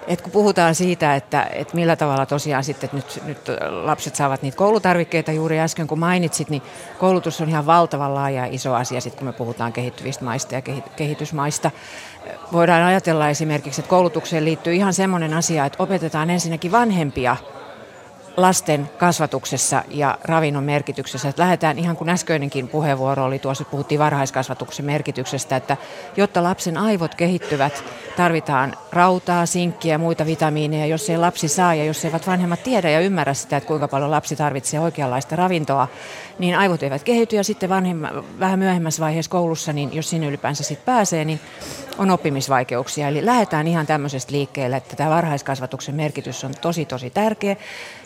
Et kun puhutaan siitä, että, että millä tavalla tosiaan sitten nyt, nyt lapset saavat niitä koulutarvikkeita juuri äsken kun mainitsit, niin koulutus on ihan valtavan laaja ja iso asia sitten kun me puhutaan kehittyvistä maista ja kehitysmaista. Voidaan ajatella esimerkiksi, että koulutukseen liittyy ihan semmoinen asia, että opetetaan ensinnäkin vanhempia – lasten kasvatuksessa ja ravinnon merkityksessä. Että lähdetään ihan kuin äskeinenkin puheenvuoro oli tuossa, puhuttiin varhaiskasvatuksen merkityksestä, että jotta lapsen aivot kehittyvät, tarvitaan rautaa, sinkkiä ja muita vitamiineja. Jos ei lapsi saa ja jos eivät vanhemmat tiedä ja ymmärrä sitä, että kuinka paljon lapsi tarvitsee oikeanlaista ravintoa, niin aivot eivät kehity ja sitten vanhemma, vähän myöhemmässä vaiheessa koulussa, niin jos sinne ylipäänsä sitten pääsee, niin on oppimisvaikeuksia. Eli lähdetään ihan tämmöisestä liikkeelle, että tämä varhaiskasvatuksen merkitys on tosi tosi tärkeä.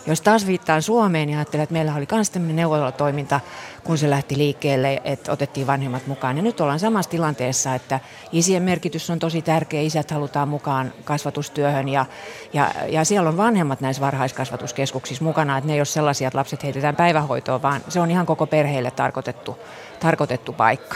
Jos taas viittaan Suomeen, niin ajattelen, että meillä oli myös tämmöinen neuvolatoiminta, kun se lähti liikkeelle, että otettiin vanhemmat mukaan. Ja nyt ollaan samassa tilanteessa, että isien merkitys on tosi tärkeä, isät halutaan mukaan kasvatustyöhön ja, ja, ja siellä on vanhemmat näissä varhaiskasvatuskeskuksissa mukana, että ne ei ole sellaisia, että lapset heitetään päivähoitoon, vaan se on ihan koko perheelle tarkoitettu, tarkoitettu paikka.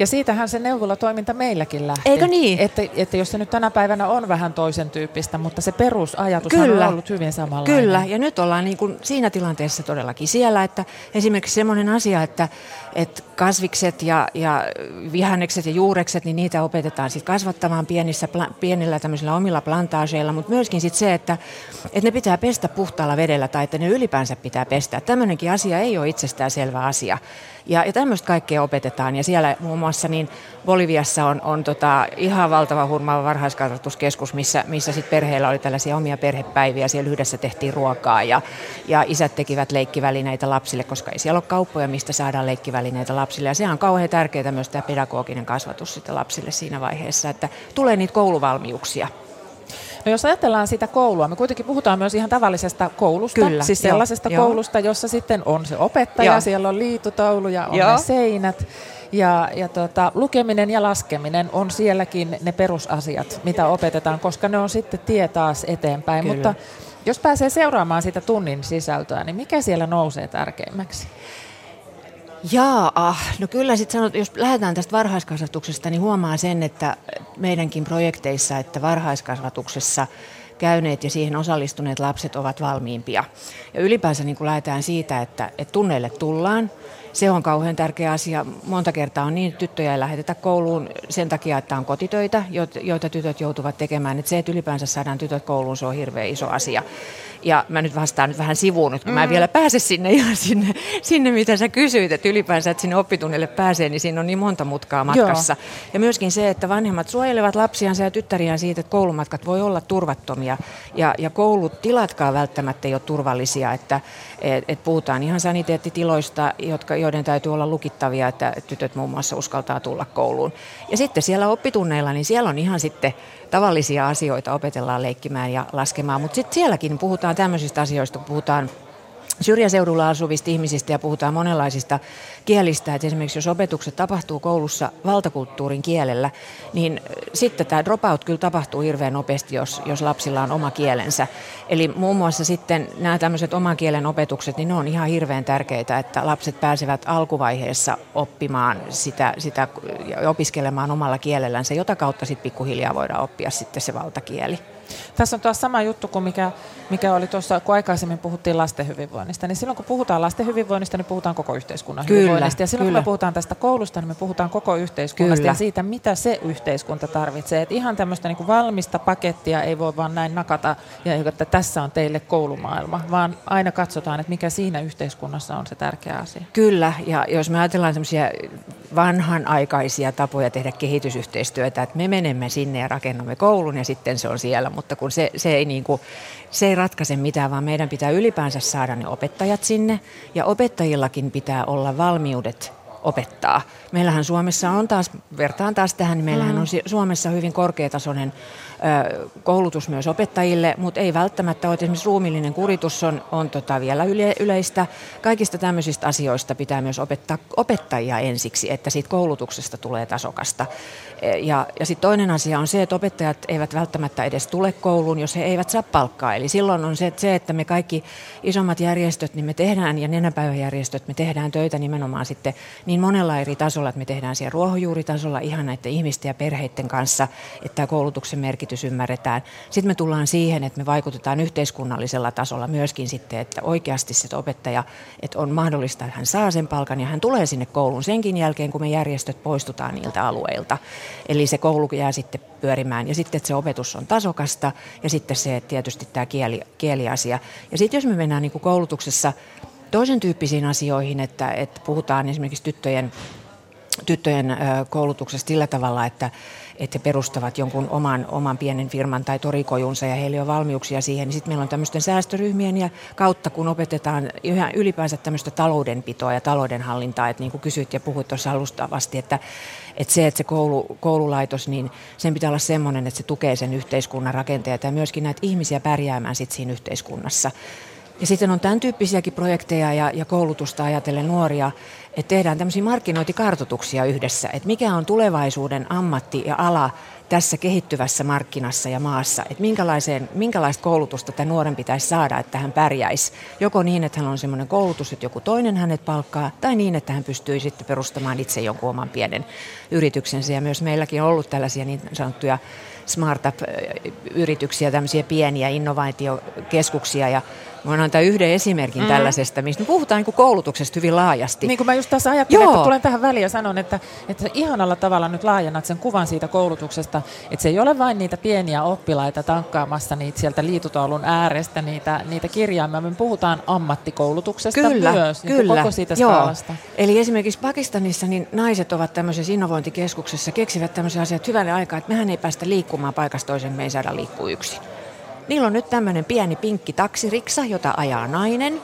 Ja siitähän se neuvolatoiminta meilläkin lähti. Eikö niin? Että, että jos se nyt tänä päivänä on vähän toisen tyyppistä, mutta se perusajatus Kyllä. on ollut hyvin samanlainen. Kyllä, ja nyt ollaan niin kuin siinä tilanteessa todellakin siellä, että esimerkiksi semmoinen asia, että, että kasvikset ja, ja vihannekset ja juurekset, niin niitä opetetaan sitten kasvattamaan pienissä, pienillä tämmöisillä omilla plantaaseilla, mutta myöskin sitten se, että, että ne pitää pestä puhtaalla vedellä tai että ne ylipäänsä pitää pestä. Tämmöinenkin asia ei ole itsestään selvä asia. Ja, ja tämmöistä kaikkea opetetaan. Ja siellä muun muassa niin Boliviassa on, on tota ihan valtava hurmaava varhaiskasvatuskeskus, missä, missä sit perheillä oli tällaisia omia perhepäiviä. Siellä yhdessä tehtiin ruokaa ja, ja isät tekivät leikkivälineitä lapsille, koska ei siellä ole kauppoja, mistä saadaan leikkivälineitä lapsille. Ja se on kauhean tärkeää myös tämä pedagoginen kasvatus sitten lapsille siinä vaiheessa, että tulee niitä kouluvalmiuksia. No jos ajatellaan sitä koulua, me kuitenkin puhutaan myös ihan tavallisesta koulusta, Kyllä, siis sellaisesta joo. koulusta, jossa sitten on se opettaja, Joo. siellä on liitutoulu ja on Joo. ne seinät. Ja, ja tota, lukeminen ja laskeminen on sielläkin ne perusasiat, mitä opetetaan, koska ne on sitten tie taas eteenpäin. Kyllä. Mutta jos pääsee seuraamaan sitä tunnin sisältöä, niin mikä siellä nousee tärkeimmäksi? Jaa, ah, no kyllä sitten sanot, jos lähdetään tästä varhaiskasvatuksesta, niin huomaa sen, että meidänkin projekteissa, että varhaiskasvatuksessa käyneet ja siihen osallistuneet lapset ovat valmiimpia. Ja ylipäänsä niin kun lähdetään siitä, että, että tunneille tullaan, se on kauhean tärkeä asia. Monta kertaa on niin, että tyttöjä ei lähetetä kouluun sen takia, että on kotitöitä, joita- tytöt joutuvat tekemään. Että se, että ylipäänsä saadaan tytöt kouluun, se on hirveän iso asia. Ja mä nyt vastaan nyt vähän sivuun, kun mä en vielä pääse sinne ihan sinne, sinne, mitä sä kysyit, että ylipäänsä, että sinne oppitunnille pääsee, niin siinä on niin monta mutkaa matkassa. Ja myöskin se, että vanhemmat suojelevat lapsiansa ja tyttäriään siitä, että koulumatkat voi olla turvattomia ja, ja koulutilatkaan välttämättä ei ole turvallisia, että et, et puhutaan ihan saniteettitiloista, jotka, joiden täytyy olla lukittavia, että tytöt muun muassa uskaltaa tulla kouluun. Ja sitten siellä oppitunneilla, niin siellä on ihan sitten tavallisia asioita, opetellaan leikkimään ja laskemaan, mutta sitten sielläkin puhutaan tämmöisistä asioista, kun puhutaan syrjäseudulla asuvista ihmisistä ja puhutaan monenlaisista kielistä. Että esimerkiksi jos opetukset tapahtuu koulussa valtakulttuurin kielellä, niin sitten tämä dropout kyllä tapahtuu hirveän nopeasti, jos, jos lapsilla on oma kielensä. Eli muun muassa sitten nämä tämmöiset oman kielen opetukset, niin ne on ihan hirveän tärkeitä, että lapset pääsevät alkuvaiheessa oppimaan sitä, sitä ja opiskelemaan omalla kielellänsä, jota kautta sitten pikkuhiljaa voidaan oppia sitten se valtakieli. Tässä on taas sama juttu kuin mikä, mikä oli tuossa, kun aikaisemmin puhuttiin lasten hyvinvoinnista. Niin silloin kun puhutaan lasten hyvinvoinnista, niin puhutaan koko yhteiskunnan Kyllä, hyvinvoinnista. Ja silloin kyllä. kun me puhutaan tästä koulusta, niin me puhutaan koko yhteiskunnasta Kyllä. ja siitä, mitä se yhteiskunta tarvitsee. Et ihan tämmöistä niin valmista pakettia ei voi vaan näin nakata, ja että tässä on teille koulumaailma, vaan aina katsotaan, että mikä siinä yhteiskunnassa on se tärkeä asia. Kyllä, ja jos me ajatellaan semmoisia vanhanaikaisia tapoja tehdä kehitysyhteistyötä, että me menemme sinne ja rakennamme koulun ja sitten se on siellä, mutta kun se, se, ei, niin kuin, se ei ratkaise mitään, vaan meidän pitää ylipäänsä saada ne opettajat sinne ja opettajillakin pitää olla valmiudet opettaa. Meillähän Suomessa on taas, vertaan taas tähän, niin meillähän on si- Suomessa hyvin korkeatasoinen ö, koulutus myös opettajille, mutta ei välttämättä ole. Esimerkiksi ruumillinen kuritus on, on tota vielä yle, yleistä. Kaikista tämmöisistä asioista pitää myös opettaa opettajia ensiksi, että siitä koulutuksesta tulee tasokasta. Ja, ja sitten toinen asia on se, että opettajat eivät välttämättä edes tule kouluun, jos he eivät saa palkkaa. Eli silloin on se, että, se, että me kaikki isommat järjestöt, niin me tehdään, ja nenäpäiväjärjestöt, me tehdään töitä nimenomaan sitten niin monella eri tasolla, että me tehdään siellä ruohonjuuritasolla ihan näiden ihmisten ja perheiden kanssa, että koulutuksen merkitys ymmärretään. Sitten me tullaan siihen, että me vaikutetaan yhteiskunnallisella tasolla myöskin sitten, että oikeasti se opettaja, että on mahdollista, että hän saa sen palkan ja hän tulee sinne kouluun senkin jälkeen, kun me järjestöt poistutaan niiltä alueilta. Eli se koulu jää sitten pyörimään ja sitten, että se opetus on tasokasta ja sitten se, tietysti tämä kieli, kieliasia. Ja sitten jos me mennään niin kuin koulutuksessa toisen tyyppisiin asioihin, että, että puhutaan esimerkiksi tyttöjen tyttöjen koulutuksesta sillä tavalla, että, että he perustavat jonkun oman, oman pienen firman tai torikojunsa ja heillä on valmiuksia siihen. Niin sitten meillä on tämmöisten säästöryhmien ja kautta, kun opetetaan yhä ylipäänsä tämmöistä taloudenpitoa ja taloudenhallintaa, että niin kuin kysyit ja puhuit tuossa alustavasti, että, että se, että se koulu, koululaitos, niin sen pitää olla semmoinen, että se tukee sen yhteiskunnan rakenteita ja myöskin näitä ihmisiä pärjäämään sitten siinä yhteiskunnassa. Ja sitten on tämän tyyppisiäkin projekteja ja, ja koulutusta ajatellen nuoria, että tehdään tämmöisiä markkinointikartoituksia yhdessä, että mikä on tulevaisuuden ammatti ja ala tässä kehittyvässä markkinassa ja maassa, että minkälaiseen, minkälaista koulutusta tämä nuoren pitäisi saada, että hän pärjäisi. Joko niin, että hän on semmoinen koulutus, että joku toinen hänet palkkaa, tai niin, että hän pystyy sitten perustamaan itse jonkun oman pienen yrityksensä. Ja myös meilläkin on ollut tällaisia niin sanottuja startup-yrityksiä, tämmöisiä pieniä innovaatiokeskuksia, ja voin antaa yhden esimerkin mm. tällaisesta, mistä me puhutaan niin kuin koulutuksesta hyvin laajasti. Niin kuin mä just tässä ajattelin, Joo. että tulen tähän väliin ja sanon, että, että ihanalla tavalla nyt laajennat sen kuvan siitä koulutuksesta, että se ei ole vain niitä pieniä oppilaita tankkaamassa niitä sieltä liitutaulun äärestä, niitä, niitä kirjaimia. Me puhutaan ammattikoulutuksesta Kyllä, myös, niin kyllä. koko siitä Joo. skaalasta. Eli esimerkiksi Pakistanissa niin naiset ovat tämmöisessä innovointikeskuksessa, keksivät tämmöisiä asioita hyvälle aikaa, että mehän ei päästä liikkumaan paikasta toiseen, me ei saada liikkua yksin. Niillä on nyt tämmöinen pieni pinkki taksiriksa, jota ajaa nainen.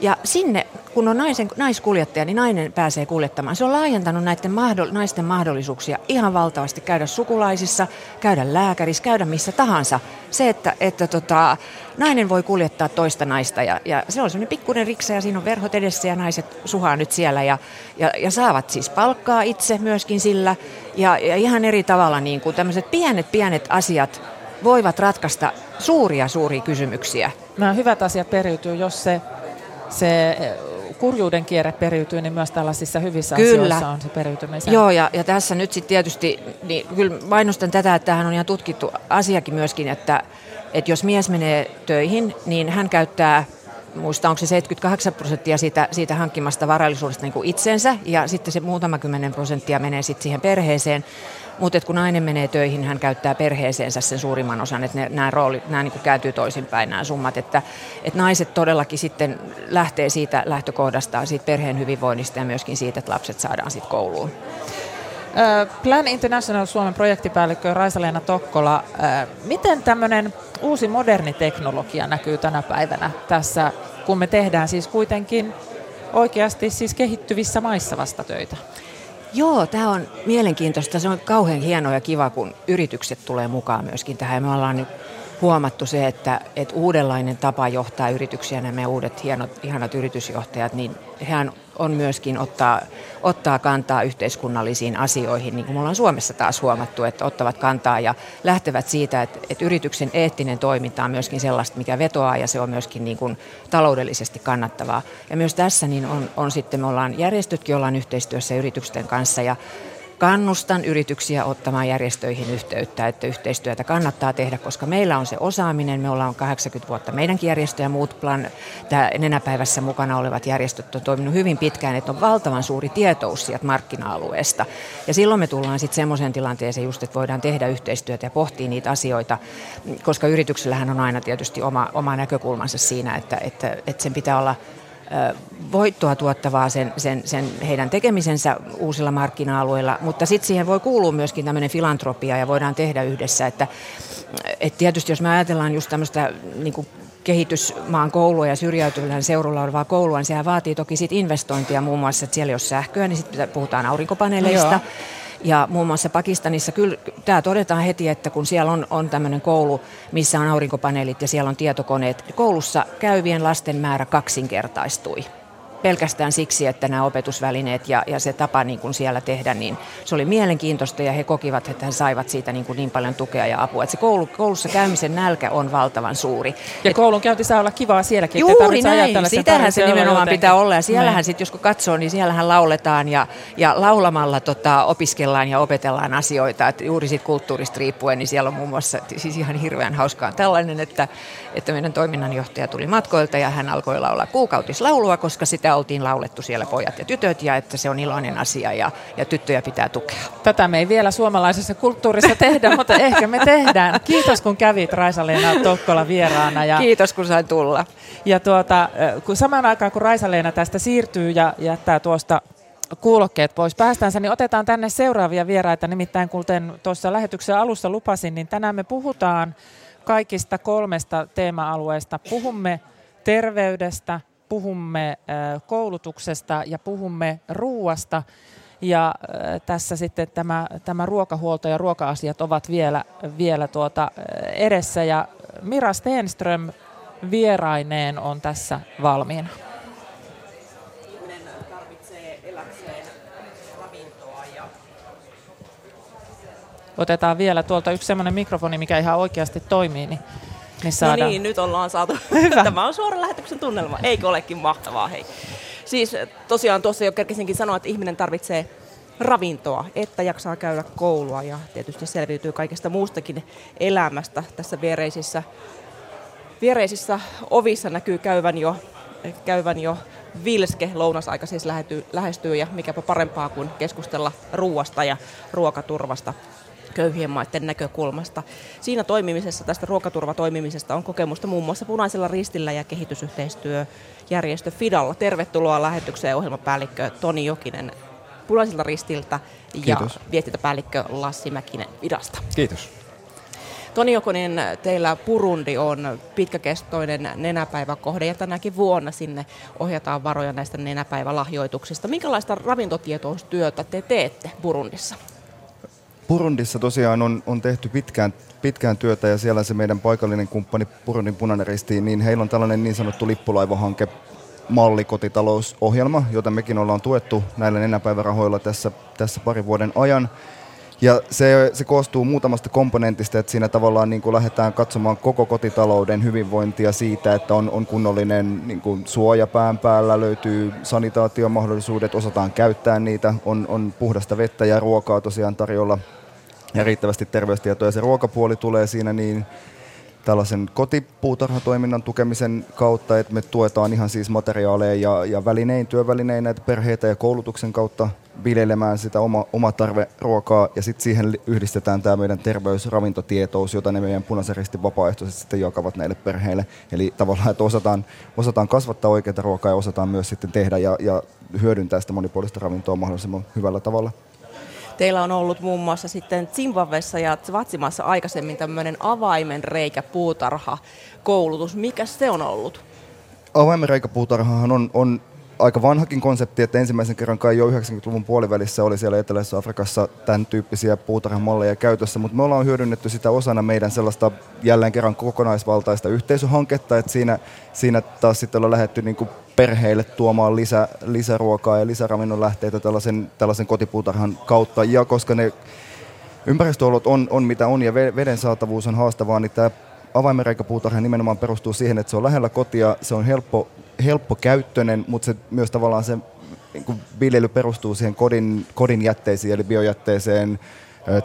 Ja sinne, kun on naisen, naiskuljettaja, niin nainen pääsee kuljettamaan. Se on laajentanut näiden mahdoll, naisten mahdollisuuksia ihan valtavasti käydä sukulaisissa, käydä lääkärissä, käydä missä tahansa. Se, että, että tota, nainen voi kuljettaa toista naista ja, ja se on semmoinen pikkuinen riksa ja siinä on verhot edessä ja naiset suhaa nyt siellä ja, ja, ja saavat siis palkkaa itse myöskin sillä. Ja, ja ihan eri tavalla niin kuin tämmöiset pienet pienet asiat voivat ratkaista suuria suuria kysymyksiä. Nämä hyvät asiat periytyy, jos se se eh, kurjuuden kierre periytyy, niin myös tällaisissa hyvissä kyllä. asioissa on se periytymisen. Joo, ja, ja tässä nyt sitten tietysti, niin kyllä mainostan tätä, että tämähän on ihan tutkittu asiakin myöskin, että, että jos mies menee töihin, niin hän käyttää muista onko se 78 prosenttia siitä, siitä hankkimasta varallisuudesta niin kuin itsensä ja sitten se muutama kymmenen prosenttia menee sitten siihen perheeseen. Mutta kun nainen menee töihin, hän käyttää perheeseensä sen suurimman osan, että nämä roolit, nämä niin kääntyy toisinpäin nämä summat, että, että naiset todellakin sitten lähtee siitä lähtökohdasta, siitä perheen hyvinvoinnista ja myöskin siitä, että lapset saadaan sitten kouluun. Plan International Suomen projektipäällikkö Raisa-Leena Tokkola, miten tämmöinen uusi moderni teknologia näkyy tänä päivänä tässä, kun me tehdään siis kuitenkin oikeasti siis kehittyvissä maissa vasta töitä? Joo, tämä on mielenkiintoista. Se on kauhean hienoa ja kiva, kun yritykset tulee mukaan myöskin tähän. Me ollaan nyt huomattu se, että, että uudenlainen tapa johtaa yrityksiä, nämä uudet hienot, ihanat yritysjohtajat, niin hän on myöskin ottaa, ottaa kantaa yhteiskunnallisiin asioihin, niin kuin me ollaan Suomessa taas huomattu, että ottavat kantaa ja lähtevät siitä, että, että yrityksen eettinen toiminta on myöskin sellaista, mikä vetoaa ja se on myöskin niin kuin taloudellisesti kannattavaa. Ja myös tässä niin on, on sitten, me ollaan järjestötkin ollaan yhteistyössä yritysten kanssa ja kannustan yrityksiä ottamaan järjestöihin yhteyttä, että yhteistyötä kannattaa tehdä, koska meillä on se osaaminen. Me ollaan 80 vuotta meidänkin järjestö ja muut plan, tämä nenäpäivässä mukana olevat järjestöt on toiminut hyvin pitkään, että on valtavan suuri tietous sieltä markkina-alueesta. Ja silloin me tullaan sitten semmoiseen tilanteeseen just, että voidaan tehdä yhteistyötä ja pohtia niitä asioita, koska yrityksellähän on aina tietysti oma, oma näkökulmansa siinä, että, että, että sen pitää olla voittoa tuottavaa sen, sen, sen heidän tekemisensä uusilla markkina-alueilla, mutta sitten siihen voi kuulua myöskin tämmöinen filantropia ja voidaan tehdä yhdessä, että et tietysti jos me ajatellaan just tämmöistä niin kehitysmaan koulua ja syrjäytyvän seurulla olevaa koulua, niin sehän vaatii toki sit investointia muun muassa, että siellä ei ole sähköä, niin sitten puhutaan aurinkopaneeleista. Joo. Ja muun muassa Pakistanissa kyllä tämä todetaan heti, että kun siellä on, on tämmöinen koulu, missä on aurinkopaneelit ja siellä on tietokoneet, koulussa käyvien lasten määrä kaksinkertaistui pelkästään siksi, että nämä opetusvälineet ja, ja se tapa niin kuin siellä tehdä, niin se oli mielenkiintoista ja he kokivat, että he saivat siitä niin, kuin niin paljon tukea ja apua. Että se koulu, koulussa käymisen nälkä on valtavan suuri. Ja Et, koulun käynti saa olla kivaa sielläkin. Juuri näin, sitähän se nimenomaan jotenkin. pitää olla. Ja siellähän niin. sitten, jos kun katsoo, niin siellähän lauletaan ja, ja laulamalla tota, opiskellaan ja opetellaan asioita. Että juuri siitä kulttuurista riippuen, niin siellä on muun muassa siis ihan hirveän hauskaa tällainen, että, että meidän toiminnanjohtaja tuli matkoilta ja hän alkoi laulaa kuukautislaulua, koska sitä sitä oltiin laulettu siellä pojat ja tytöt ja että se on iloinen asia ja, ja tyttöjä pitää tukea. Tätä me ei vielä suomalaisessa kulttuurissa tehdä, mutta ehkä me tehdään. Kiitos kun kävit Raisa-Leena Tokkola vieraana. Ja, Kiitos kun sain tulla. Ja tuota, kun samaan aikaan kun Raisa-Leena tästä siirtyy ja jättää tuosta kuulokkeet pois päästänsä, niin otetaan tänne seuraavia vieraita. Nimittäin kuten tuossa lähetyksen alussa lupasin, niin tänään me puhutaan kaikista kolmesta teema-alueesta. Puhumme terveydestä, puhumme koulutuksesta ja puhumme ruuasta. Ja tässä sitten tämä, tämä ruokahuolto ja ruoka-asiat ovat vielä, vielä tuota edessä. Ja Mira Stenström vieraineen on tässä valmiina. Otetaan vielä tuolta yksi semmoinen mikrofoni, mikä ihan oikeasti toimii, niin niin saadaan. No niin, nyt ollaan saatu. Hyvä. Tämä on suora lähetyksen tunnelma. Eikö olekin mahtavaa, hei. Siis tosiaan tuossa jo kerkesinkin sanoa, että ihminen tarvitsee ravintoa, että jaksaa käydä koulua ja tietysti selviytyy kaikesta muustakin elämästä. Tässä viereisissä, viereisissä ovissa näkyy käyvän jo, käyvän jo vilske, lounasaika siis lähetyy, lähestyy ja mikäpä parempaa kuin keskustella ruuasta ja ruokaturvasta köyhien maiden näkökulmasta. Siinä toimimisessa, tästä ruokaturvatoimimisesta on kokemusta muun muassa Punaisella ristillä ja kehitysyhteistyöjärjestö Fidalla. Tervetuloa lähetykseen ohjelmapäällikkö Toni Jokinen Punaiselta ristiltä ja Kiitos. viestintäpäällikkö Lassi Mäkinen Fidasta. Kiitos. Toni Jokonen, teillä Purundi on pitkäkestoinen nenäpäiväkohde ja tänäkin vuonna sinne ohjataan varoja näistä nenäpäivälahjoituksista. Minkälaista ravintotietoustyötä te teette Burundissa? Burundissa tosiaan on, on tehty pitkään, pitkään työtä ja siellä se meidän paikallinen kumppani Burundin punainen risti, niin heillä on tällainen niin sanottu lippulaivahanke mallikotitalousohjelma, jota mekin ollaan tuettu näillä nenäpäivärahoilla tässä, tässä parin vuoden ajan. Ja se, se koostuu muutamasta komponentista, että siinä tavallaan niin kuin lähdetään katsomaan koko kotitalouden hyvinvointia siitä, että on, on kunnollinen niin kuin suoja pään päällä, löytyy sanitaatiomahdollisuudet, osataan käyttää niitä, on, on puhdasta vettä ja ruokaa tosiaan tarjolla ja riittävästi terveystietoa. Ja se ruokapuoli tulee siinä niin tällaisen kotipuutarhatoiminnan tukemisen kautta, että me tuetaan ihan siis materiaaleja ja, ja välinein, työvälinein näitä perheitä ja koulutuksen kautta viljelemään sitä oma, oma tarve ruokaa ja sitten siihen yhdistetään tämä meidän terveysravintotietous, jota ne meidän punaisen ristin vapaaehtoisesti sitten jakavat näille perheille. Eli tavallaan, että osataan, osataan kasvattaa oikeaa ruokaa ja osataan myös sitten tehdä ja, ja hyödyntää sitä monipuolista ravintoa mahdollisimman hyvällä tavalla. Teillä on ollut muun muassa sitten Zimbabwessa ja Tsvatsimassa aikaisemmin tämmöinen avaimen reikä puutarha koulutus. Mikä se on ollut? Avaimen reikä puutarhahan on, on aika vanhakin konsepti, että ensimmäisen kerran kai jo 90-luvun puolivälissä oli siellä Eteläisessä Afrikassa tämän tyyppisiä puutarhamalleja käytössä, mutta me ollaan hyödynnetty sitä osana meidän sellaista jälleen kerran kokonaisvaltaista yhteisöhanketta, että siinä, siinä taas sitten ollaan lähdetty niin perheille tuomaan lisä, lisäruokaa ja lisäravinnon lähteitä tällaisen, tällaisen kotipuutarhan kautta. Ja koska ne ympäristöolot on, on mitä on ja veden saatavuus on haastavaa, niin tämä avaimenreikäpuutarha nimenomaan perustuu siihen, että se on lähellä kotia, se on helppo, helppo käyttöinen, mutta se myös tavallaan se niin viljely perustuu siihen kodin, kodin jätteisiin, eli biojätteeseen,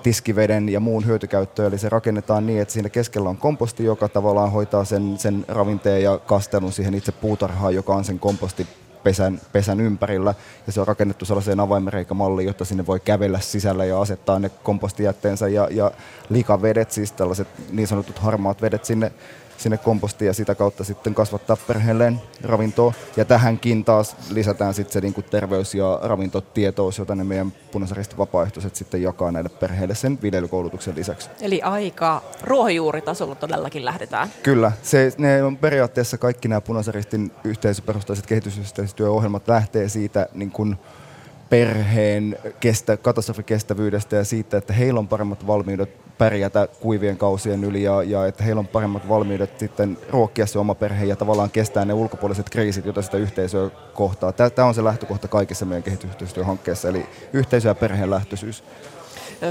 tiskiveden ja muun hyötykäyttöön. Eli se rakennetaan niin, että siinä keskellä on komposti, joka tavallaan hoitaa sen, sen ravinteen ja kastelun siihen itse puutarhaan, joka on sen komposti pesän, pesän ympärillä. Ja se on rakennettu sellaiseen avaimereikämalliin, jotta sinne voi kävellä sisällä ja asettaa ne kompostijätteensä ja, ja likavedet, siis tällaiset niin sanotut harmaat vedet sinne sinne kompostiin ja sitä kautta sitten kasvattaa perheelleen ravintoa. Ja tähänkin taas lisätään sitten se niin kuin terveys- ja ravintotietous, jota ne meidän punaisaristi vapaaehtoiset sitten jakaa näille perheille sen viljelykoulutuksen lisäksi. Eli aika ruohonjuuritasolla todellakin lähdetään. Kyllä. Se, ne on periaatteessa kaikki nämä punaisaristin yhteisöperustaiset kehitysyhteistyöohjelmat lähtee siitä niin kuin perheen kestä, katastrofikestävyydestä ja siitä, että heillä on paremmat valmiudet pärjätä kuivien kausien yli ja, ja että heillä on paremmat valmiudet sitten ruokkia se oma perhe ja tavallaan kestää ne ulkopuoliset kriisit, joita sitä yhteisöä kohtaa. Tämä on se lähtökohta kaikissa meidän kehitysyhteistyöhankkeissa, eli yhteisö- ja perheen lähtöisyys.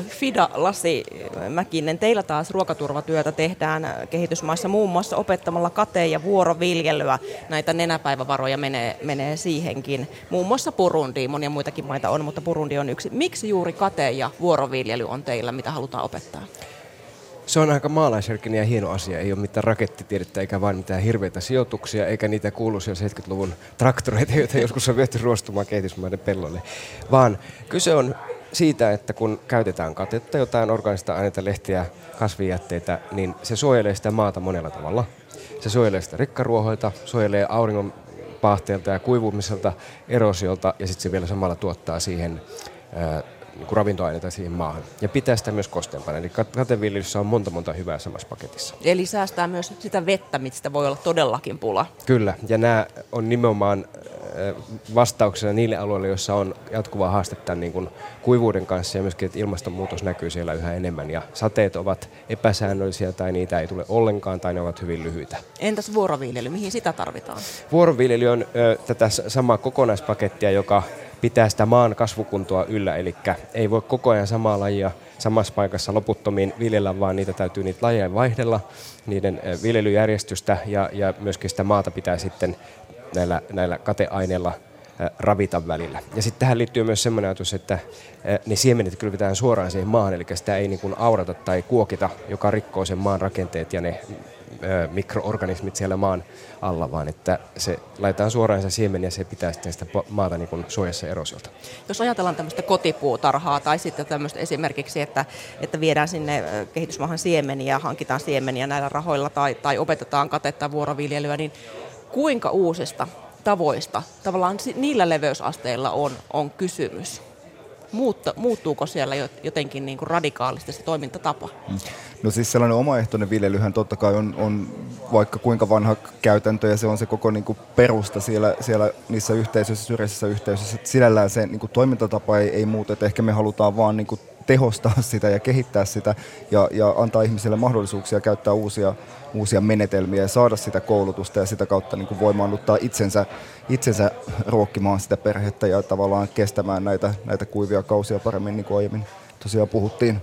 Fida Lasi Mäkinen, teillä taas ruokaturvatyötä tehdään kehitysmaissa muun muassa opettamalla kate- ja vuoroviljelyä. Näitä nenäpäivävaroja menee, menee siihenkin. Muun muassa Burundiin, monia muitakin maita on, mutta Burundi on yksi. Miksi juuri kate- ja vuoroviljely on teillä, mitä halutaan opettaa? Se on aika maalaisherkkinen ja hieno asia. Ei ole mitään rakettitiedettä eikä vain mitään hirveitä sijoituksia, eikä niitä kuuluisia 70-luvun traktoreita, joita joskus on viety ruostumaan kehitysmaiden pellolle. Vaan kyse on siitä, että kun käytetään katetta, jotain organista aineita, lehtiä, kasvijätteitä, niin se suojelee sitä maata monella tavalla. Se suojelee sitä rikkaruohoita, suojelee auringon paahteelta ja kuivumiselta, erosiolta ja sitten se vielä samalla tuottaa siihen ää, niin kuin ravintoaineita siihen maahan. Ja pitää sitä myös kosteempana. Eli kateviljelyssä on monta monta hyvää samassa paketissa. Eli säästää myös sitä vettä, mistä voi olla todellakin pula. Kyllä, ja nämä on nimenomaan vastauksena niille alueille, joissa on jatkuvaa haastetta niin kuin kuivuuden kanssa ja myöskin, että ilmastonmuutos näkyy siellä yhä enemmän ja sateet ovat epäsäännöllisiä tai niitä ei tule ollenkaan tai ne ovat hyvin lyhyitä. Entäs vuoroviljely, mihin sitä tarvitaan? Vuoroviljely on ö, tätä samaa kokonaispakettia, joka pitää sitä maan kasvukuntoa yllä, eli ei voi koko ajan samaa lajia samassa paikassa loputtomiin viljellä, vaan niitä täytyy niitä lajeja vaihdella, niiden viljelyjärjestystä ja, ja myöskin sitä maata pitää sitten näillä, näillä kateaineilla ravita välillä. Ja sitten tähän liittyy myös semmoinen ajatus, että ne siemenet kylvetään suoraan siihen maahan, eli sitä ei niin kuin aurata tai kuokita, joka rikkoo sen maan rakenteet ja ne mikroorganismit siellä maan alla, vaan että se laitetaan suoraan se siemen ja se pitää sitten sitä maata niin kuin suojassa erosiolta. Jos ajatellaan tämmöistä kotipuutarhaa tai sitten tämmöistä esimerkiksi, että, että viedään sinne kehitysmaahan siemeniä, hankitaan siemeniä näillä rahoilla tai, tai opetetaan katetta vuoroviljelyä, niin kuinka uusista tavoista tavallaan niillä leveysasteilla on, on kysymys? Muuttu, muuttuuko siellä jotenkin niin kuin radikaalisti se toimintatapa? Mm. No siis sellainen omaehtoinen viljelyhän totta kai on, on vaikka kuinka vanha käytäntö ja se on se koko niin kuin perusta siellä, siellä niissä yhteisöissä, syrjäisissä yhteisöissä. Sinällään se niin kuin toimintatapa ei, ei muuta, että ehkä me halutaan vaan niin kuin tehostaa sitä ja kehittää sitä ja, ja antaa ihmisille mahdollisuuksia käyttää uusia, uusia menetelmiä ja saada sitä koulutusta ja sitä kautta niin kuin voimaannuttaa itsensä, itsensä ruokkimaan sitä perhettä ja tavallaan kestämään näitä, näitä kuivia kausia paremmin, niin kuin aiemmin tosiaan puhuttiin.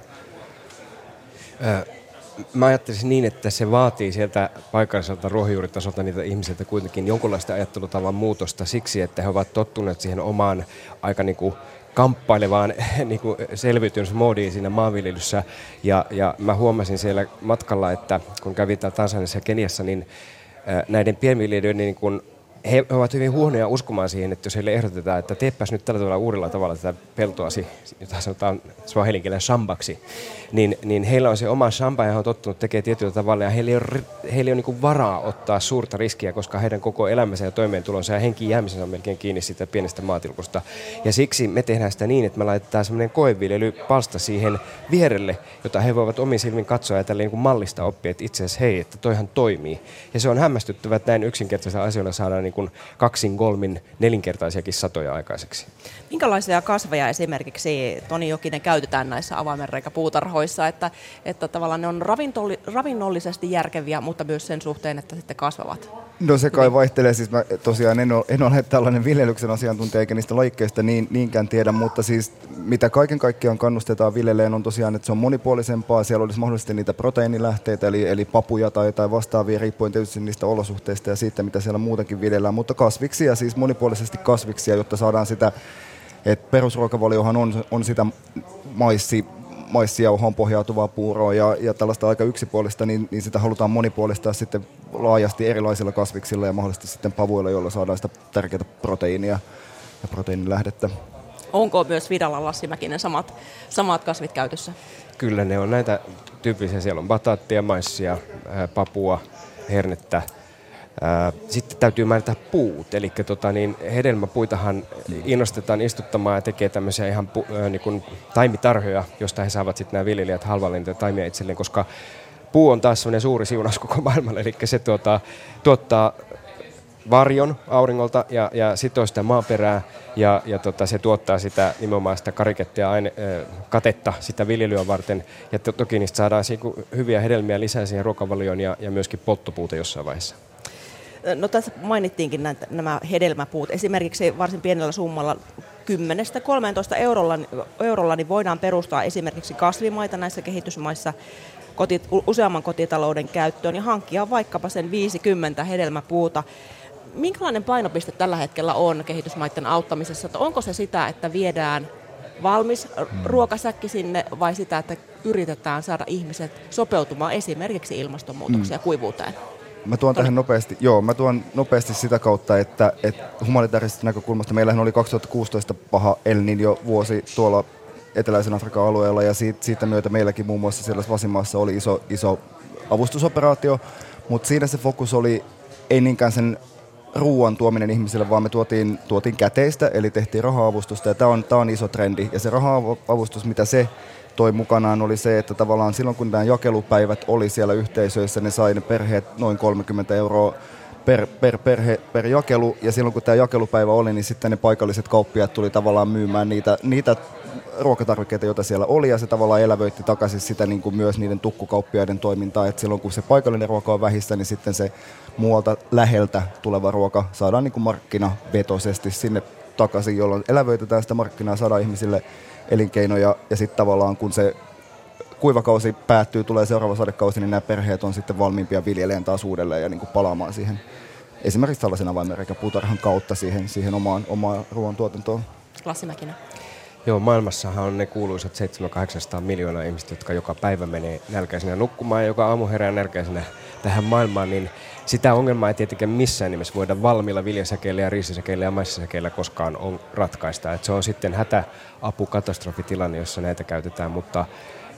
Mä ajattelisin niin, että se vaatii sieltä paikalliselta ruohonjuuritasolta niitä ihmisiltä kuitenkin jonkunlaista ajattelutavan muutosta siksi, että he ovat tottuneet siihen omaan aika niin kuin kamppailevaan niin kuin selviytymismoodiin siinä maanviljelyssä. Ja, ja mä huomasin siellä matkalla, että kun kävin täällä Tansaniassa ja Keniassa, niin näiden pienviljelijöiden niin he ovat hyvin huonoja uskomaan siihen, että jos heille ehdotetaan, että teepäs nyt tällä tavalla uudella tavalla tätä peltoasi, jota sanotaan swahilinkielellä shambaksi, niin, niin heillä on se oma shamba ja he on tottunut tekemään tietyllä tavalla ja heillä ei ole, heillä ei ole niin varaa ottaa suurta riskiä, koska heidän koko elämänsä ja toimeentulonsa ja henki jäämisensä on melkein kiinni siitä pienestä maatilkusta. Ja siksi me tehdään sitä niin, että me laitetaan semmoinen koeviljelypalsta siihen vierelle, jota he voivat omin silmin katsoa ja tälle niin mallista oppia, että itse asiassa hei, että toihan toimii. Ja se on hämmästyttävä, että näin yksinkertaisilla asioilla saadaan niin kuin kaksin, kolmin, nelinkertaisiakin satoja aikaiseksi. Minkälaisia kasveja esimerkiksi Toni Jokinen käytetään näissä avaimenreikäpuutarhoissa, että, että tavallaan ne on ravinnollisesti järkeviä, mutta myös sen suhteen, että sitten kasvavat? No se kai vaihtelee, siis mä tosiaan en ole, en ole tällainen viljelyksen asiantuntija eikä niistä laikkeista niin, niinkään tiedä, mutta siis mitä kaiken kaikkiaan kannustetaan viljeleen on tosiaan, että se on monipuolisempaa, siellä olisi mahdollisesti niitä proteiinilähteitä, eli, eli papuja tai, tai vastaavia, riippuen tietysti niistä olosuhteista ja siitä, mitä siellä muutenkin viljellään, mutta kasviksia, siis monipuolisesti kasviksia, jotta saadaan sitä, että perusruokavaliohan on, on sitä maissi, maissiauhoon pohjautuvaa puuroa ja, ja tällaista aika yksipuolista, niin, niin sitä halutaan monipuolistaa sitten laajasti erilaisilla kasviksilla ja mahdollisesti sitten pavuilla, joilla saadaan sitä tärkeää proteiinia ja proteiinilähdettä. Onko myös Vidalla Lassi Mäkinen samat, samat kasvit käytössä? Kyllä ne on näitä tyyppisiä. Siellä on bataattia, maissia, papua, hernettä, sitten täytyy mainita puut, eli tota, niin hedelmäpuitahan innostetaan istuttamaan ja tekee tämmöisiä ihan pu, äh, niin kuin taimitarhoja, josta he saavat sitten nämä viljelijät halvalla niitä taimia itselleen, koska puu on taas semmoinen suuri siunaus koko maailmalle, eli se tuota, tuottaa varjon auringolta ja, ja sitoo sitä maaperää ja, ja tota, se tuottaa sitä nimenomaan sitä karikettia aine, äh, katetta sitä viljelyä varten. Ja to, toki niistä saadaan hyviä hedelmiä lisää siihen ruokavalioon ja, ja myöskin polttopuuta jossain vaiheessa. No tässä mainittiinkin näitä, nämä hedelmäpuut. Esimerkiksi varsin pienellä summalla 10-13 eurolla, eurolla niin voidaan perustaa esimerkiksi kasvimaita näissä kehitysmaissa koti, useamman kotitalouden käyttöön ja hankkia vaikkapa sen 50 hedelmäpuuta. Minkälainen painopiste tällä hetkellä on kehitysmaiden auttamisessa? Että onko se sitä, että viedään valmis ruokasäkki sinne vai sitä, että yritetään saada ihmiset sopeutumaan esimerkiksi ilmastonmuutokseen ja kuivuuteen? Mä tuon tähän nopeasti, joo, mä tuon nopeasti sitä kautta, että, että humanitaarisesta näkökulmasta meillähän oli 2016 paha El Niño vuosi tuolla eteläisen Afrikan alueella ja siitä, siitä myötä meilläkin muun muassa siellä Svasimaassa oli iso, iso avustusoperaatio, mutta siinä se fokus oli ei niinkään sen ruoan tuominen ihmisille, vaan me tuotiin, tuotiin käteistä, eli tehtiin raha-avustusta, ja tämä on, tämä on iso trendi. Ja se raha-avustus, mitä se toi mukanaan oli se, että tavallaan silloin kun nämä jakelupäivät oli siellä yhteisöissä, ne sai ne perheet noin 30 euroa per, per perhe per jakelu, ja silloin kun tämä jakelupäivä oli, niin sitten ne paikalliset kauppiaat tuli tavallaan myymään niitä, niitä ruokatarvikkeita, joita siellä oli, ja se tavallaan elävöitti takaisin sitä niin kuin myös niiden tukkukauppiaiden toimintaa, että silloin kun se paikallinen ruoka on vähissä, niin sitten se muualta läheltä tuleva ruoka saadaan niin kuin markkinavetoisesti sinne takaisin, jolloin elävöitetään sitä markkinaa, saadaan ihmisille elinkeinoja ja sitten tavallaan kun se kuivakausi päättyy, tulee seuraava sadekausi, niin nämä perheet on sitten valmiimpia viljeleen taas uudelleen ja niin kuin palaamaan siihen esimerkiksi tällaisen avainmerkän puutarhan kautta siihen, siihen omaan, omaan ruoantuotantoon. Lassi Mäkinen. Joo, maailmassahan on ne kuuluisat 700-800 miljoonaa ihmistä, jotka joka päivä menee nälkäisenä nukkumaan ja joka aamu herää nälkäisenä tähän maailmaan, niin sitä ongelmaa ei tietenkään missään nimessä voida valmiilla viljasäkeillä ja riisisäkeillä ja maissasäkeillä koskaan on ratkaista. Et se on sitten hätäapukatastrofitilanne, jossa näitä käytetään, mutta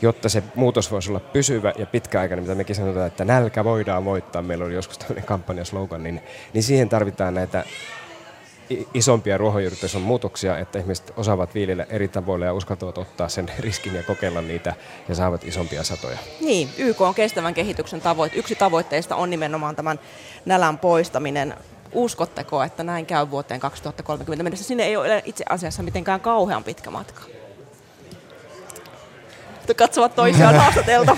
jotta se muutos voisi olla pysyvä ja pitkäaikainen, mitä mekin sanotaan, että nälkä voidaan voittaa, meillä oli joskus tämmöinen kampanjaslogan, niin, niin siihen tarvitaan näitä isompia ruohonjuuritason muutoksia, että ihmiset osaavat viljellä eri tavoilla ja uskaltavat ottaa sen riskin ja kokeilla niitä ja saavat isompia satoja. Niin, YK on kestävän kehityksen tavoite. Yksi tavoitteista on nimenomaan tämän nälän poistaminen. Uskotteko, että näin käy vuoteen 2030 mennessä? Sinne ei ole itse asiassa mitenkään kauhean pitkä matka katsovat toisiaan haastatelta.